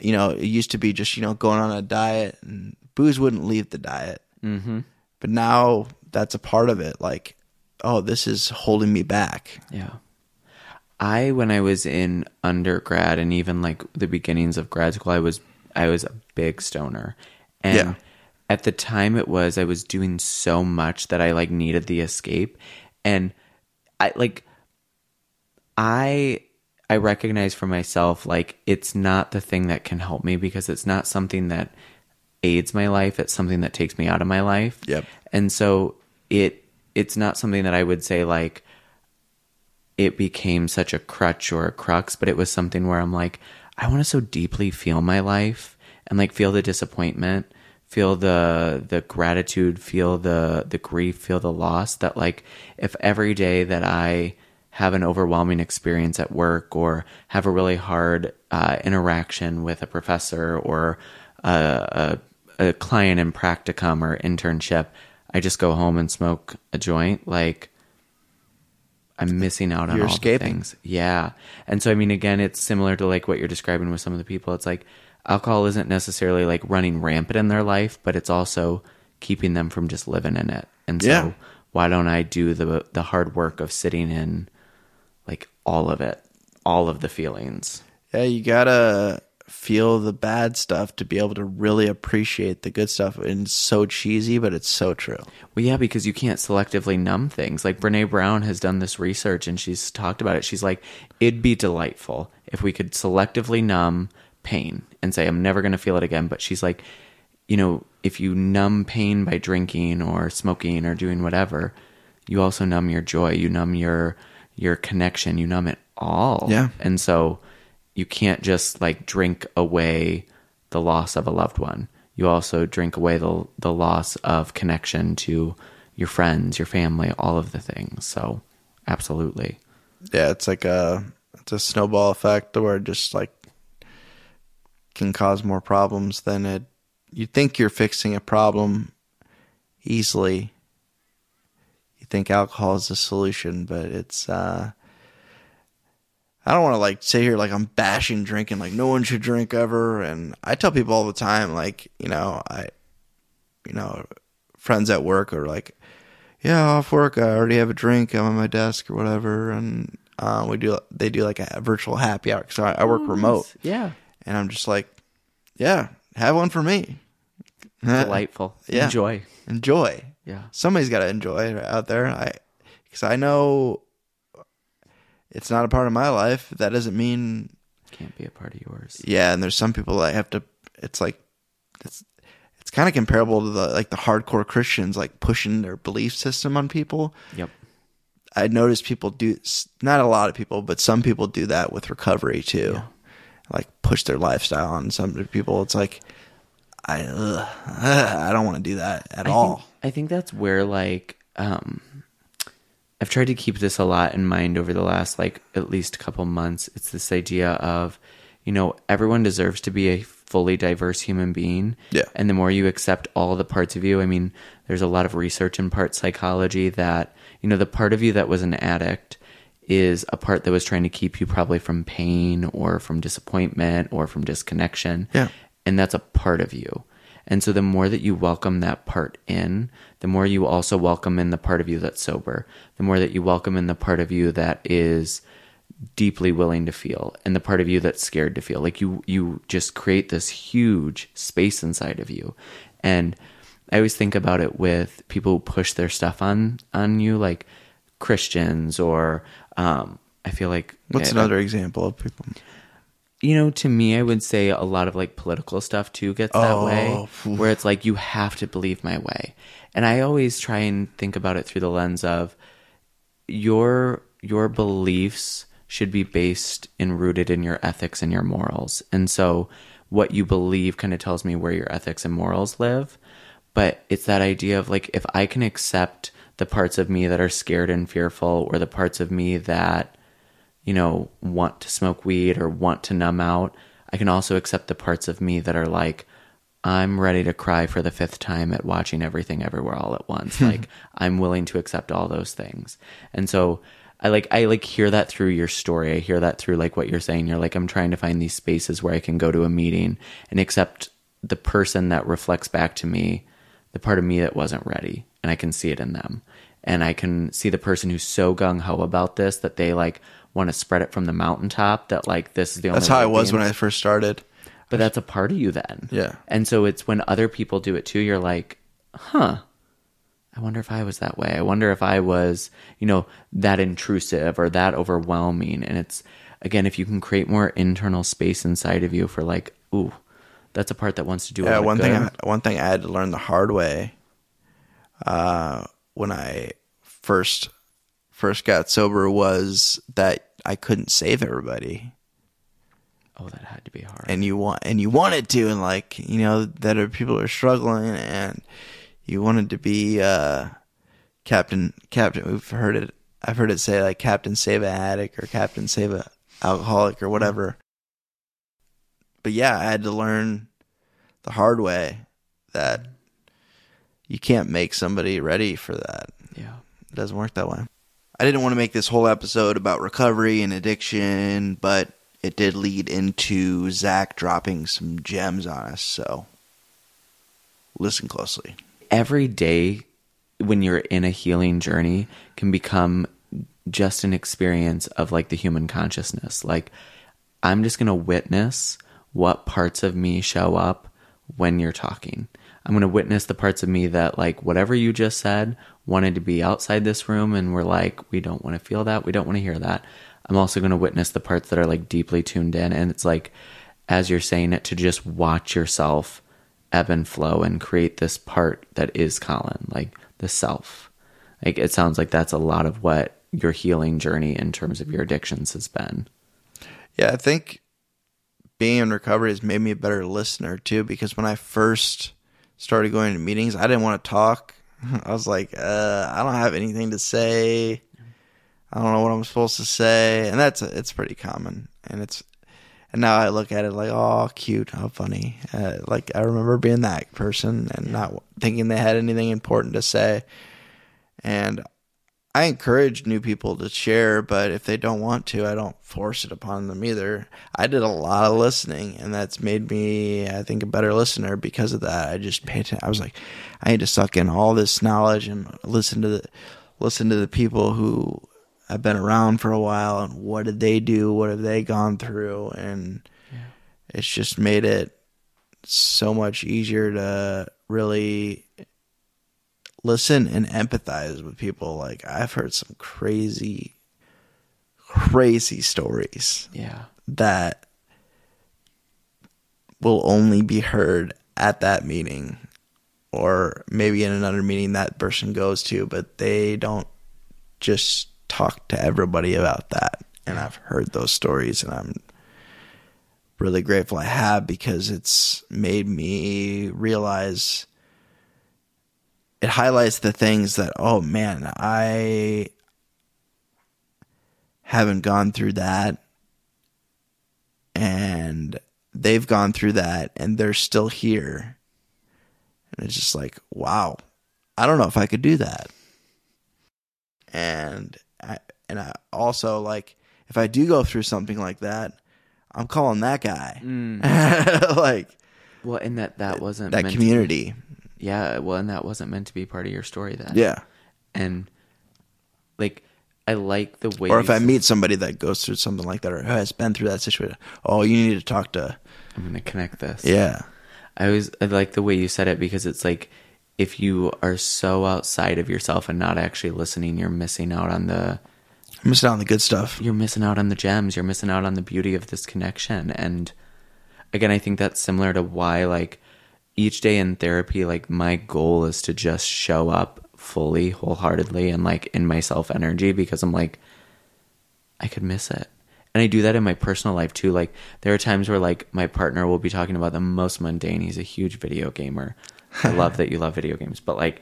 you know, it used to be just, you know, going on a diet and booze wouldn't leave the diet. Mm-hmm. But now that's a part of it. Like, oh, this is holding me back. Yeah. I when I was in undergrad and even like the beginnings of grad school, I was I was a big stoner. And Yeah. at the time it was I was doing so much that I like needed the escape. And I like I I recognize for myself like it's not the thing that can help me because it's not something that aids my life. It's something that takes me out of my life. Yep. And so it it's not something that I would say like it became such a crutch or a crux, but it was something where I'm like, I want to so deeply feel my life and like feel the disappointment, feel the the gratitude, feel the the grief, feel the loss that like if every day that I have an overwhelming experience at work or have a really hard uh, interaction with a professor or a, a, a client in practicum or internship, I just go home and smoke a joint. Like I'm missing out on You're all escaping. the things. Yeah. And so I mean again it's similar to like what you're describing with some of the people. It's like alcohol isn't necessarily like running rampant in their life, but it's also keeping them from just living in it. And so Yeah. why don't I do the the hard work of sitting in like all of it, all of the feelings. Yeah, you gotta feel the bad stuff to be able to really appreciate the good stuff. And it's so cheesy, but it's so true. Well, yeah, because you can't selectively numb things. Like Brene Brown has done this research and she's talked about it. She's like, it'd be delightful if we could selectively numb pain and say, I'm never going to feel it again. But she's like, you know, if you numb pain by drinking or smoking or doing whatever, you also numb your joy. You numb your your connection. You numb it all. Yeah. And so you can't just like drink away the loss of a loved one. You also drink away the the loss of connection to your friends, your family, all of the things. So, absolutely. Yeah, it's like a it's a snowball effect where it just like can cause more problems than it. You think you're fixing a problem easily. You think alcohol is the solution, but it's. uh I don't want to like sit here like I'm bashing drinking, like no one should drink ever. And I tell people all the time, like you know, I, you know, friends at work are like, yeah, off work, I already have a drink. I'm on my desk or whatever, and uh, we do. They do like a virtual happy hour because I, I work remote, Yeah. and I'm just like, yeah, have one for me. Delightful. Yeah. Enjoy. Enjoy. Yeah. Somebody's got to enjoy out there. I because I know it's not a part of my life. That doesn't mean Can't be a part of yours. yeah. And there's some people that have to. It's like it's it's kind of comparable to the like the hardcore Christians like pushing their belief system on people. Yep. I noticed people do not a lot of people, but some people do that with recovery too. Like push their lifestyle on some people. It's like I ugh, I don't want to do that at I all. Think, I think that's where like um I've tried to keep this a lot in mind over the last like at least a couple months. It's this idea of, you know, everyone deserves to be a fully diverse human being. Yeah. And the more you accept all the parts of you, I mean, there's a lot of research in part psychology that, you know, the part of you that was an addict is a part that was trying to keep you probably from pain or from disappointment or from disconnection. Yeah. And that's a part of you. And so the more that you welcome that part in, the more you also welcome in the part of you that's sober. The more that you welcome in the part of you that is deeply willing to feel and the part of you that's scared to feel. Like you you just create this huge space inside of you. And I always think about it with people who push their stuff on on you like Christians or um I feel like What's uh, another example of people? You know, to me, I would say a lot of like political stuff too gets that Oh, way, phew. where it's like you have to believe my way, and I always try and think about it through the lens of your your beliefs should be based and rooted in your ethics and your morals, and so what you believe kind of tells me where your ethics and morals live. But it's that idea of like if I can accept the parts of me that are scared and fearful, or the parts of me that you know, want to smoke weed or want to numb out. I can also accept the parts of me that are like, I'm ready to cry for the fifth time at watching everything everywhere all at once. like I'm willing to accept all those things. And so I like I like hear that through your story. I hear that through like what you're saying. You're like, I'm trying to find these spaces where I can go to a meeting and accept the person that reflects back to me, the part of me that wasn't ready. And I can see it in them. And I can see the person who's so gung ho about this that they like want to spread it from the mountaintop that like this is the only That's how I was when I first started. but that's a part of you then. Yeah. And so it's when other people do it too, you're like, huh, I wonder if I was that way. I wonder if I was, you know, that intrusive or that overwhelming. And it's, again, if you can create more internal space inside of you for like, ooh, That's a part that wants to do. Yeah, one thing. I, one thing I had to learn the hard way. Uh, when I first first got sober was that I couldn't save everybody, oh, that had to be hard. and you want and you wanted to, and like you know that are people are struggling, and you wanted to be uh, Captain Captain. We've heard it. I've heard it say like Captain Save a Addict or Captain Save a Alcoholic or whatever. But yeah, I had to learn the hard way that you can't make somebody ready for that. yeah. It doesn't work that way. I didn't want to make this whole episode about recovery and addiction, but it did lead into Zach dropping some gems on us. So listen closely. every day when you're in a healing journey can become just an experience of like the human consciousness. Like, I'm just going to witness what parts of me show up when you're talking. I'm going to witness the parts of me that, like, whatever you just said, wanted to be outside this room and we're like, we don't want to feel that. We don't want to hear that. I'm also going to witness the parts that are like deeply tuned in. And it's like, as you're saying it, to just watch yourself ebb and flow and create this part that is Colin, like the self. Like it sounds like that's a lot of what your healing journey in terms of your addictions has been. Yeah, I think being in recovery has made me a better listener too. Because when I first started going to meetings, I didn't want to talk. I was like, uh, I don't have anything to say. I don't know what I'm supposed to say, and that's it's pretty common. And it's and now I look at it like, oh, cute, how funny. Uh, like I remember being that person and not thinking they had anything important to say. And I encourage new people to share, but if they don't want to, I don't force it upon them either. I did a lot of listening, and that's made me, I think, a better listener because of that. I just paid attention. I was like, I need to suck in all this knowledge and listen to the listen to the people who I've been around for a while and what did they do, what have they gone through, and it's just made it so much easier to really listen and empathize with people. Like I've heard some crazy, crazy stories Yeah. that will only be heard at that meeting or maybe in another meeting that person goes to, but they don't just talk to everybody about that. And I've heard those stories and I'm really grateful I have because it's made me realize it highlights the things that oh man, I haven't gone through that and they've gone through that and they're still here. And it's just like, wow, I don't know if I could do that. And I, and I also like, if I do go through something like that, I'm calling that guy. Mm. like Well, and that that wasn't that community. Yeah. Well, and that wasn't meant to be part of your story then. Yeah. And like, I like the way. Or if I meet somebody that goes through something like that or has been through that situation, oh, you need to talk to, I'm going to connect this. yeah. I always I like the way you said it because it's like if you are so outside of yourself and not actually listening, you're missing out on the I'm missing out on the good stuff. you're missing out on the gems. You're missing out on the beauty of this connection. And again, I think that's similar to why like each day in therapy, like my goal is to just show up fully, wholeheartedly, and like in my self energy because I'm like I could miss it. And I do that in my personal life too. Like there are times where like my partner will be talking about the most mundane. He's a huge video gamer. I love that you love video games, but like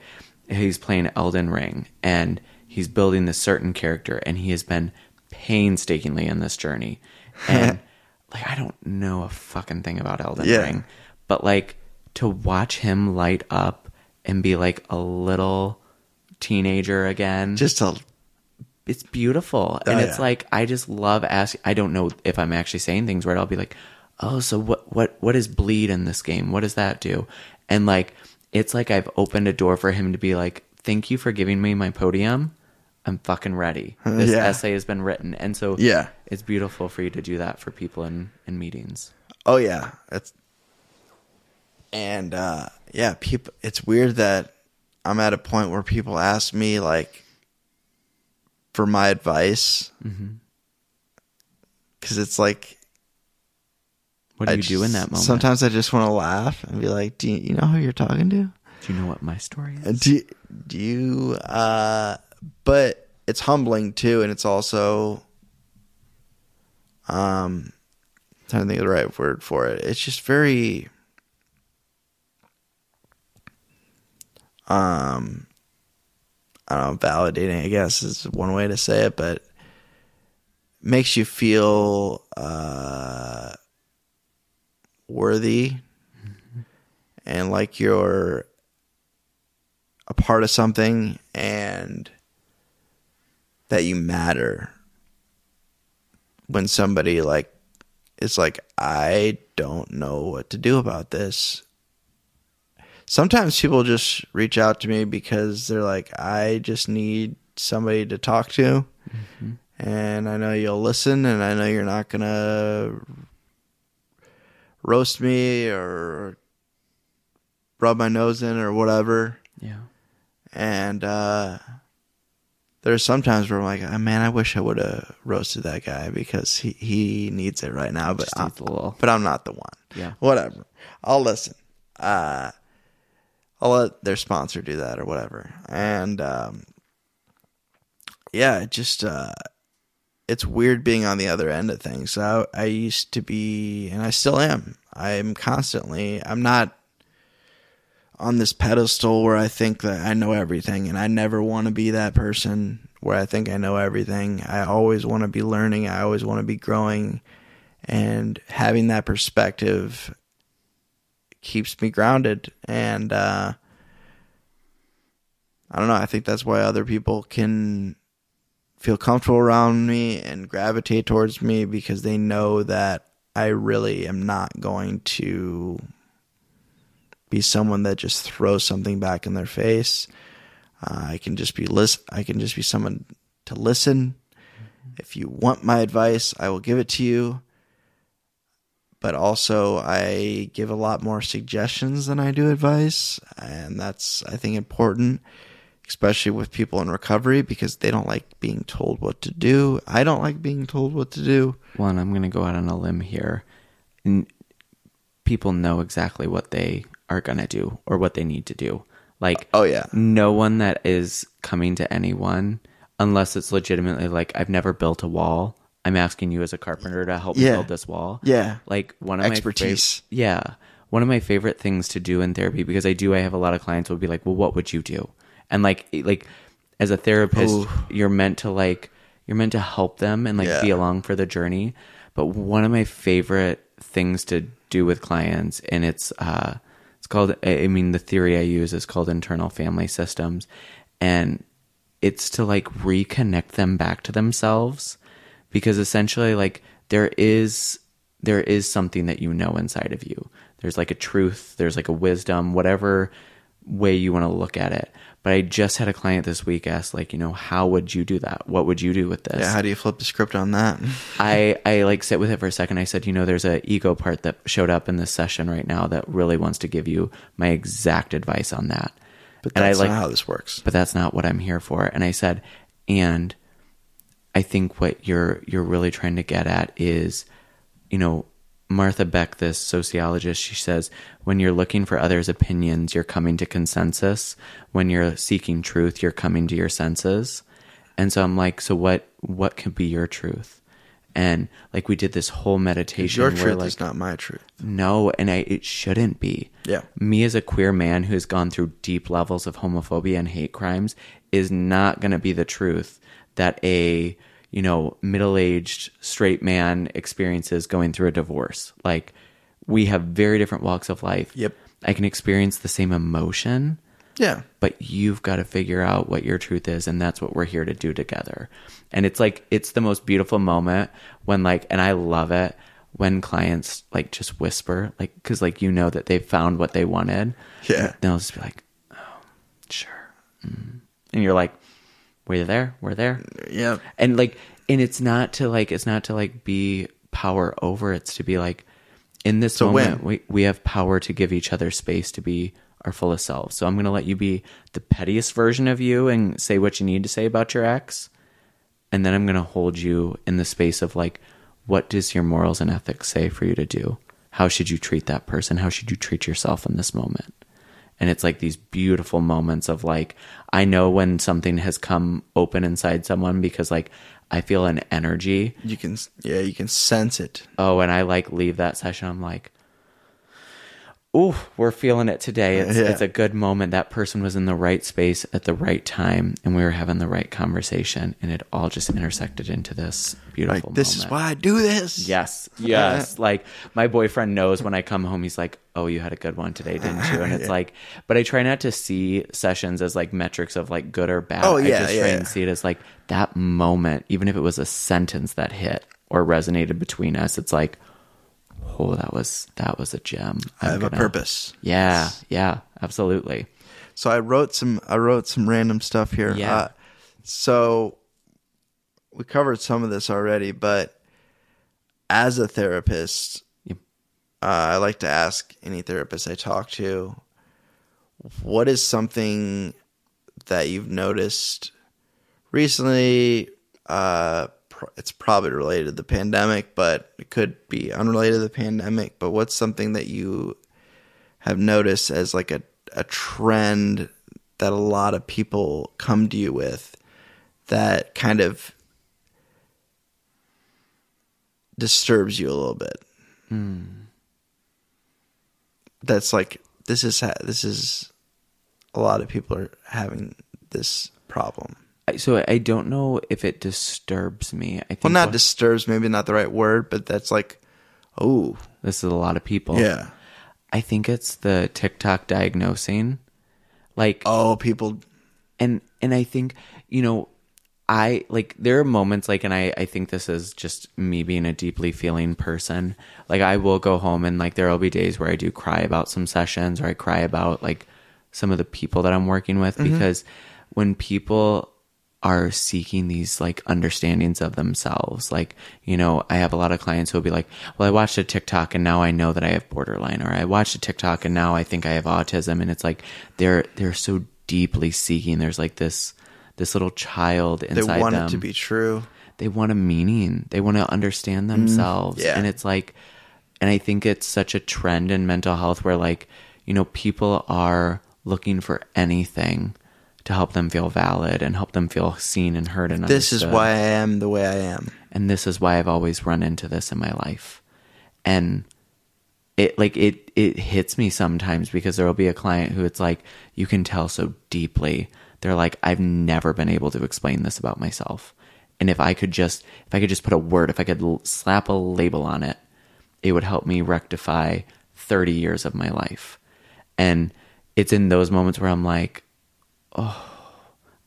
he's playing Elden Ring and he's building this certain character and he has been painstakingly in this journey. And like I don't know a fucking thing about Elden Yeah. Ring, but like to watch him light up and be like a little teenager again. Just to, it's beautiful. Oh, and Oh, it's yeah. like i just love asking i don't know if i'm actually saying things right i'll be like oh so what what what is bleed in this game? What does that do? And like it's like i've opened a door for him to be like thank you for giving me my podium. I'm fucking ready. This Yeah. essay has been written. And so Yeah. it's beautiful for you to do that for people in in meetings. Oh yeah, that's and uh, yeah, people. It's weird that I'm at a point where people ask me like for my advice because it's like What do I you do in that moment? Sometimes I just want to laugh and be like, "Do you, you know who you're talking to? Do you know what my story is? Do do you?" Uh, but it's humbling too, and it's also, um, I'm trying to think of the right word for it. It's just very, um, I don't know, validating. I guess is one way to say it, but makes you feel uh, worthy and like you're a part of something and that you matter when somebody like is like I don't know what to do about this. Sometimes people just reach out to me because they're like I just need somebody to talk to and I know you'll listen and I know you're not going to roast me or rub my nose in or whatever. Yeah. And uh, there's sometimes where I'm like, "Ah, man, I wish I would have roasted that guy because he, he needs it right now. But I'm, needs a little- but I'm not the one. Yeah. Whatever. I'll listen. Uh, I'll let their sponsor do that or whatever. And um, yeah, it just uh, it's weird being on the other end of things. I, I used to be, and I still am. I'm constantly. I'm not on this pedestal where I think that I know everything, and I never want to be that person where I think I know everything. I always want to be learning. I always want to be growing, and having that perspective keeps me grounded. And uh, I don't know. I think that's why other people can feel comfortable around me and gravitate towards me because they know that I really am not going to be someone that just throws something back in their face. Uh, I can just be list. I can just be someone to listen. If you want my advice, I will give it to you. But also, I give a lot more suggestions than I do advice, and that's I think important, especially with people in recovery because they don't like being told what to do. I don't like being told what to do. One, I'm going to go out on a limb here. N- People know exactly what they are going to do or what they need to do. Like, Oh yeah, no one that is coming to anyone, unless it's legitimately like, I've never built a wall. I'm asking you as a carpenter to help me build this wall. yeah, Like one of my Expertise. yeah, one of my favorite things to do in therapy because I do. I have a lot of clients will be like, "Well, what would you do?" And like, like as a therapist, Ooh. you're meant to like you're meant to help them and like Yeah. be along for the journey. But one of my favorite things to do with clients, and it's uh, it's called. I mean, the theory I use is called internal family systems, and it's to like reconnect them back to themselves because essentially like there is there is something that you know inside of you there's like a truth there's like a wisdom whatever way you want to look at it but i just had a client this week ask like you know how would you do that what would you do with this yeah. How do you flip the script on that? I I like sit with it for a second. I said, you know, there's a ego part that showed up in this session right now that really wants to give you my exact advice on that. But and I that's like not how this works. but that's not what I'm here for. And I said, and I think what you're you're really trying to get at is, you know, Martha Beck, this sociologist, she says, when you're looking for others' opinions, you're coming to consensus. When you're seeking truth, you're coming to your senses. And so I'm like, so what what could be your truth? And like we did this whole meditation Your where truth like is not my truth. no, and I it shouldn't be. Yeah. Me as a queer man who's gone through deep levels of homophobia and hate crimes is not going to be the truth that a, you know, middle-aged straight man experiences going through a divorce. Like we have very different walks of life. Yep. I can experience the same emotion, Yeah. but you've got to figure out what your truth is and that's what we're here to do together and it's like it's the most beautiful moment when like and i love it when clients like just whisper like because like you know that they found what they wanted Yeah. they'll just be like oh sure mm. and you're like we're there? We're there. Yeah. and like and it's not to like it's not to like be power over. It's to be like in this a moment we, we have power to give each other space to be our fullest selves so i'm going to let you be the pettiest version of you and say what you need to say about your ex. And then i'm going to hold you in the space of like what does your morals and ethics say for you to do? How should you treat that person? How should you treat yourself in this moment? And it's like these beautiful moments of like, I know when something has come open inside someone because like I feel an energy. You can, yeah, you can sense it. Oh, and I like leave that session. I'm like, ooh, we're feeling it today. It's, Yeah. it's a good moment. That person was in the right space at the right time, and we were having the right conversation, and it all just intersected into this beautiful. Like, this is why I do this. Yes, yes. like my boyfriend knows when I come home, he's like, "Oh, you had a good one today, didn't you?" And it's like, but I try not to see sessions as like metrics of like good or bad. Oh, I yeah, just try yeah. and see it as like that moment, even if it was a sentence that hit or resonated between us. It's like, oh, that was that was a gem. I I'm have a gonna- purpose. Yeah, yeah, absolutely. So I wrote some I wrote some random stuff here. Yeah. Uh, so we covered some of this already, but as a therapist, Yep. uh, I like to ask any therapist I talk to, what is something that you've noticed recently? Uh, it's probably related to the pandemic, but it could be unrelated to the pandemic. But what's something that you have noticed as like a, a trend that a lot of people come to you with that kind of disturbs you a little bit. Hmm. That's like this is ha- this is a lot of people are having this problem. So I don't know if it disturbs me. I think Well, not what- disturbs, maybe not the right word, but that's like, oh, this is a lot of people. yeah, I think it's the TikTok diagnosing. Like oh, people, and and I think, you know, I like there are moments like and I I think this is just me being a deeply feeling person. Like I will go home and like there'll be days where I do cry about some sessions or I cry about like some of the people that I'm working with mm-hmm. because when people are seeking these like understandings of themselves. Like, you know, I have a lot of clients who will be like, well, I watched a TikTok and now I know that I have borderline or I watched a TikTok and now I think I have autism. And it's like, they're, they're so deeply seeking. There's like this, this little child they inside want them it to be true. they want a meaning. They want to understand themselves. Mm, yeah. And it's like, and I think it's such a trend in mental health where, like, you know, people are looking for anything to help them feel valid and help them feel seen and heard and This is why I am the way I am. and this is why I've always run into this in my life. And it like it it hits me sometimes because there will be a client who it's like you can tell so deeply. They're like I've never been able to explain this about myself. And if I could just if I could just put a word, if I could l- slap a label on it, it would help me rectify 30 years of my life. And it's in those moments where I'm like, Oh,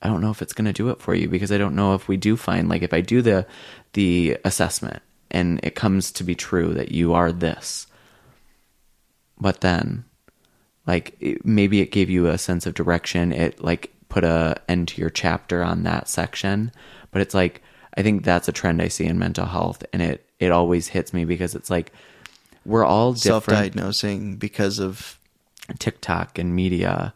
I don't know if it's going to do it for you because I don't know if we do find like if I do the the assessment and it comes to be true that you are this. But then like it, maybe it gave you a sense of direction, it like put a end to your chapter on that section, but it's like I think that's a trend I see in mental health and it it always hits me because it's like we're all different. Self-diagnosing because of TikTok and media.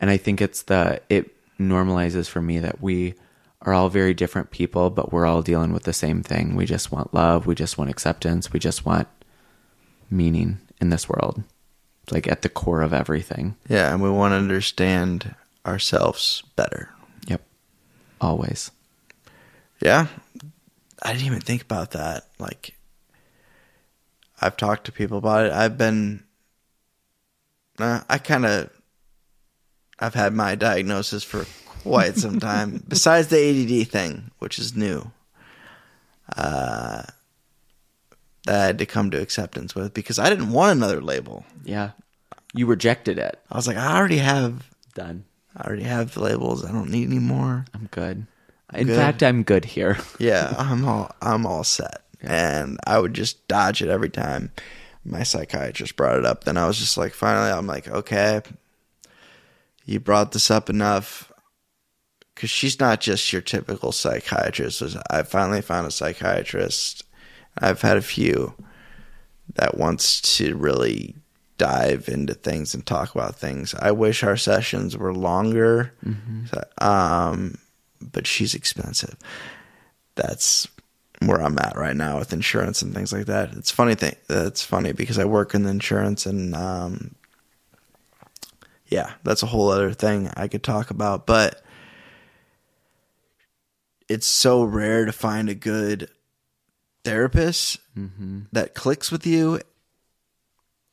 And I think it's the it normalizes for me that we are all very different people, but we're all dealing with the same thing. We just want love, we just want acceptance, we just want meaning in this world. Like at the core of everything. yeah, and we want to understand ourselves better. Yep. Always. Yeah. I didn't even think about that. Like, I've talked to people about it. I've been, uh, I kind of, I've had my diagnosis for quite some time, besides the ADD thing, which is new. Uh, that I had to come to acceptance with because I didn't want another label. Yeah. You rejected it. I was like, I already have, Done. I already have the labels. I don't need any more. I'm good. In Good. fact, I'm good here. Yeah, I'm all I'm all set. And I would just dodge it every time my psychiatrist brought it up. Then I was just like finally I'm like, okay, you brought this up enough cuz she's not just your typical psychiatrist. I finally found a psychiatrist. I've had a few that wants to really dive into things and talk about things. I wish our sessions were longer. Um but she's expensive. That's where I'm at right now with insurance and things like that. It's funny thing. It's funny because I work in the insurance and um, yeah, that's a whole other thing I could talk about. But it's so rare to find a good therapist mm-hmm. that clicks with you.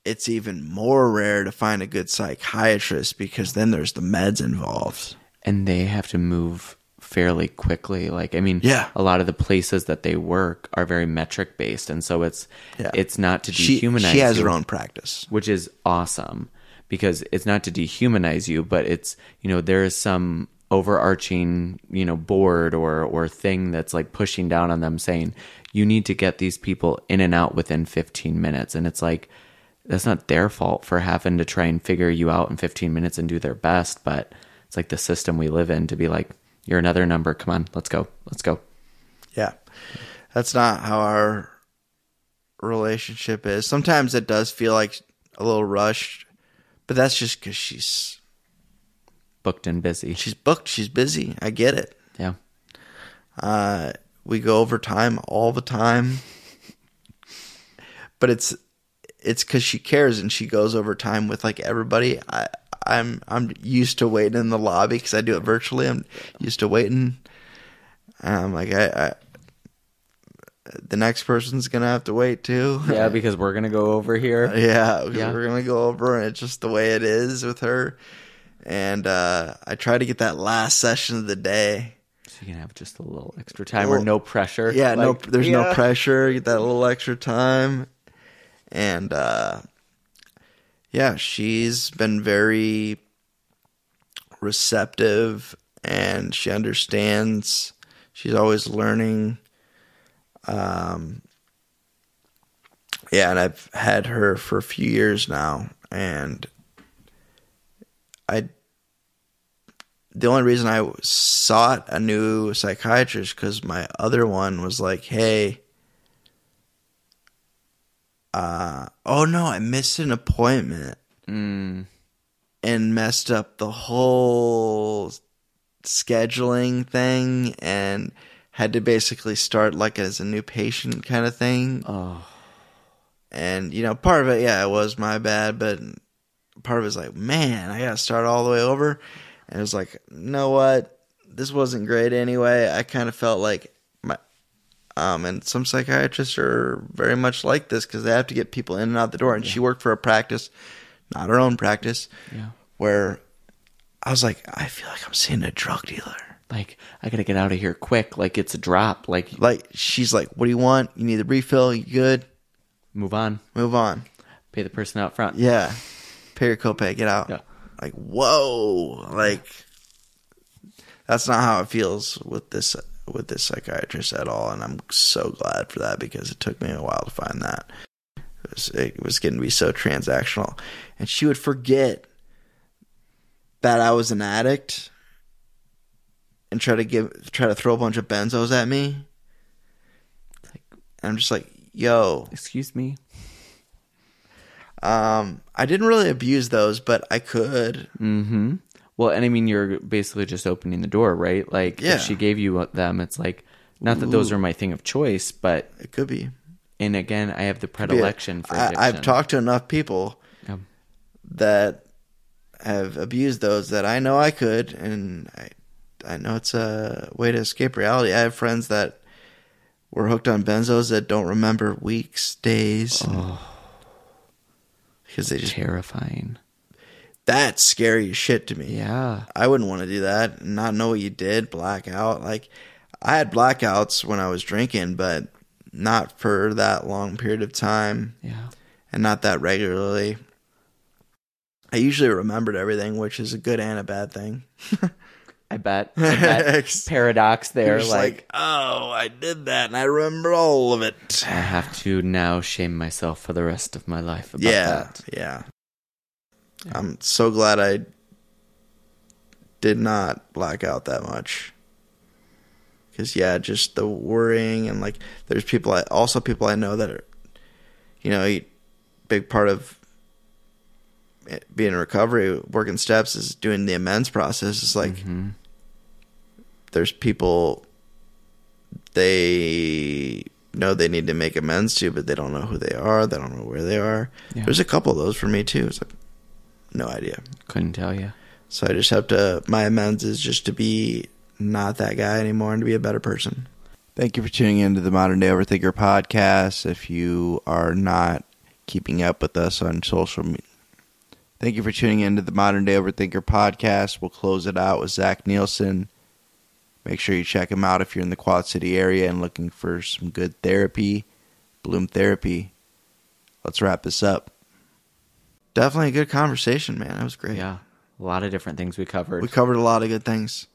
It's even more rare to find a good psychiatrist because then there's the meds involved. and they have to move fairly quickly like i mean Yeah. a lot of the places that they work are very metric based and so it's Yeah. it's not to She, dehumanize she has you, her own practice. which is awesome because it's not to dehumanize you but it's you know there is some overarching you know board or or thing that's like pushing down on them saying you need to get these people in and out within 15 minutes. And it's like that's not their fault for having to try and figure you out in 15 minutes and do their best but it's like the system we live in to be like you're another number. Come on. Let's go. Let's go. Yeah. That's not how our relationship is. Sometimes it does feel like a little rushed, but that's just because she's booked and busy she's booked. She's busy. I get it. yeah Uh, we go over time all the time, but it's it's because she cares and she goes over time with like everybody. I I'm I'm used to waiting in the lobby because I do it virtually. I'm used to waiting. I'm like I, I the next person's gonna have to wait too. yeah because we're gonna go over here Yeah, Yeah. we're gonna go over, and it's just the way it is with her. And uh, I try to get that last session of the day. so you can have just a little extra time or no pressure Yeah, no, Like, there's no pressure. Get that little extra time, and uh, yeah, she's been very receptive, and she understands. She's always learning. Um, yeah, and I've had her for a few years now, and I. The only reason I sought a new psychiatrist because my other one was like, "Hey, uh, oh no, I missed an appointment Mm, and messed up the whole scheduling thing and had to basically start like as a new patient kind of thing." oh And you know, part of it, yeah, it was my bad, but part of it was like, man, I gotta start all the way over. And it was like, you know what? This wasn't great anyway. I kind of felt like my, um, and some psychiatrists are very much like this because they have to get people in and out the door. And she worked for a practice, not her own practice, yeah where I was like, I feel like I'm seeing a drug dealer. Like I gotta get out of here quick. Like it's a drop. Like Like she's like, what do you want? You need a refill? You good? move on. Move on. Pay the person out front. Yeah. Pay your copay, get out. Yeah. Like, whoa. Like that's not how it feels with this with this psychiatrist at all. And I'm so glad for that because it took me a while to find that. It was, it was getting to be so transactional. And she would forget that I was an addict and try to give try to throw a bunch of benzos at me. And I'm just like, yo, Excuse me. Um, I didn't really abuse those, but I could. Mm-hmm. Well, and I mean, you're basically just opening the door, right? Like, Yeah. if she gave you them, it's like, not that those are my thing of choice, but, It could be. and again, I have the predilection for I, addiction. I've talked to enough people Yeah. that have abused those that I know I could, and I, I know it's a way to escape reality. I have friends that were hooked on benzos that don't remember weeks, days, Oh. because they just Terrifying. that's scary as shit to me. Yeah. I wouldn't want to do that and not know what you did, black out. Like I had blackouts when I was drinking, but not for that long period of time Yeah. and not that regularly. I usually remembered everything, which is a good and a bad thing. I bet. Paradox there. just Like, like, oh, I did that and I remember all of it. I have to now shame myself for the rest of my life about Yeah, that. yeah. I'm so glad I did not black out that much. Cause yeah, just the worrying and like there's people I also people I know that are, you know, a big part of being in recovery, working steps is doing the amends process. It's like Mhm. there's people they know they need to make amends to, but they don't know who they are. They don't know where they are. Yeah. There's a couple of those for me too. It's like no idea. Couldn't tell you. So I just have to. My amends is just to be not that guy anymore and to be a better person. Thank you for tuning in to the Modern Day Overthinker podcast. If you are not keeping up with us on social media, thank you for tuning in to the Modern Day Overthinker podcast. We'll close it out with Zach Nielsen. Make sure you check him out if you're in the Quad City area and looking for some good therapy. Bloom Therapy. Let's wrap this up. Definitely a good conversation, man. That was great. Yeah. A lot of different things we covered. We covered a lot of good things.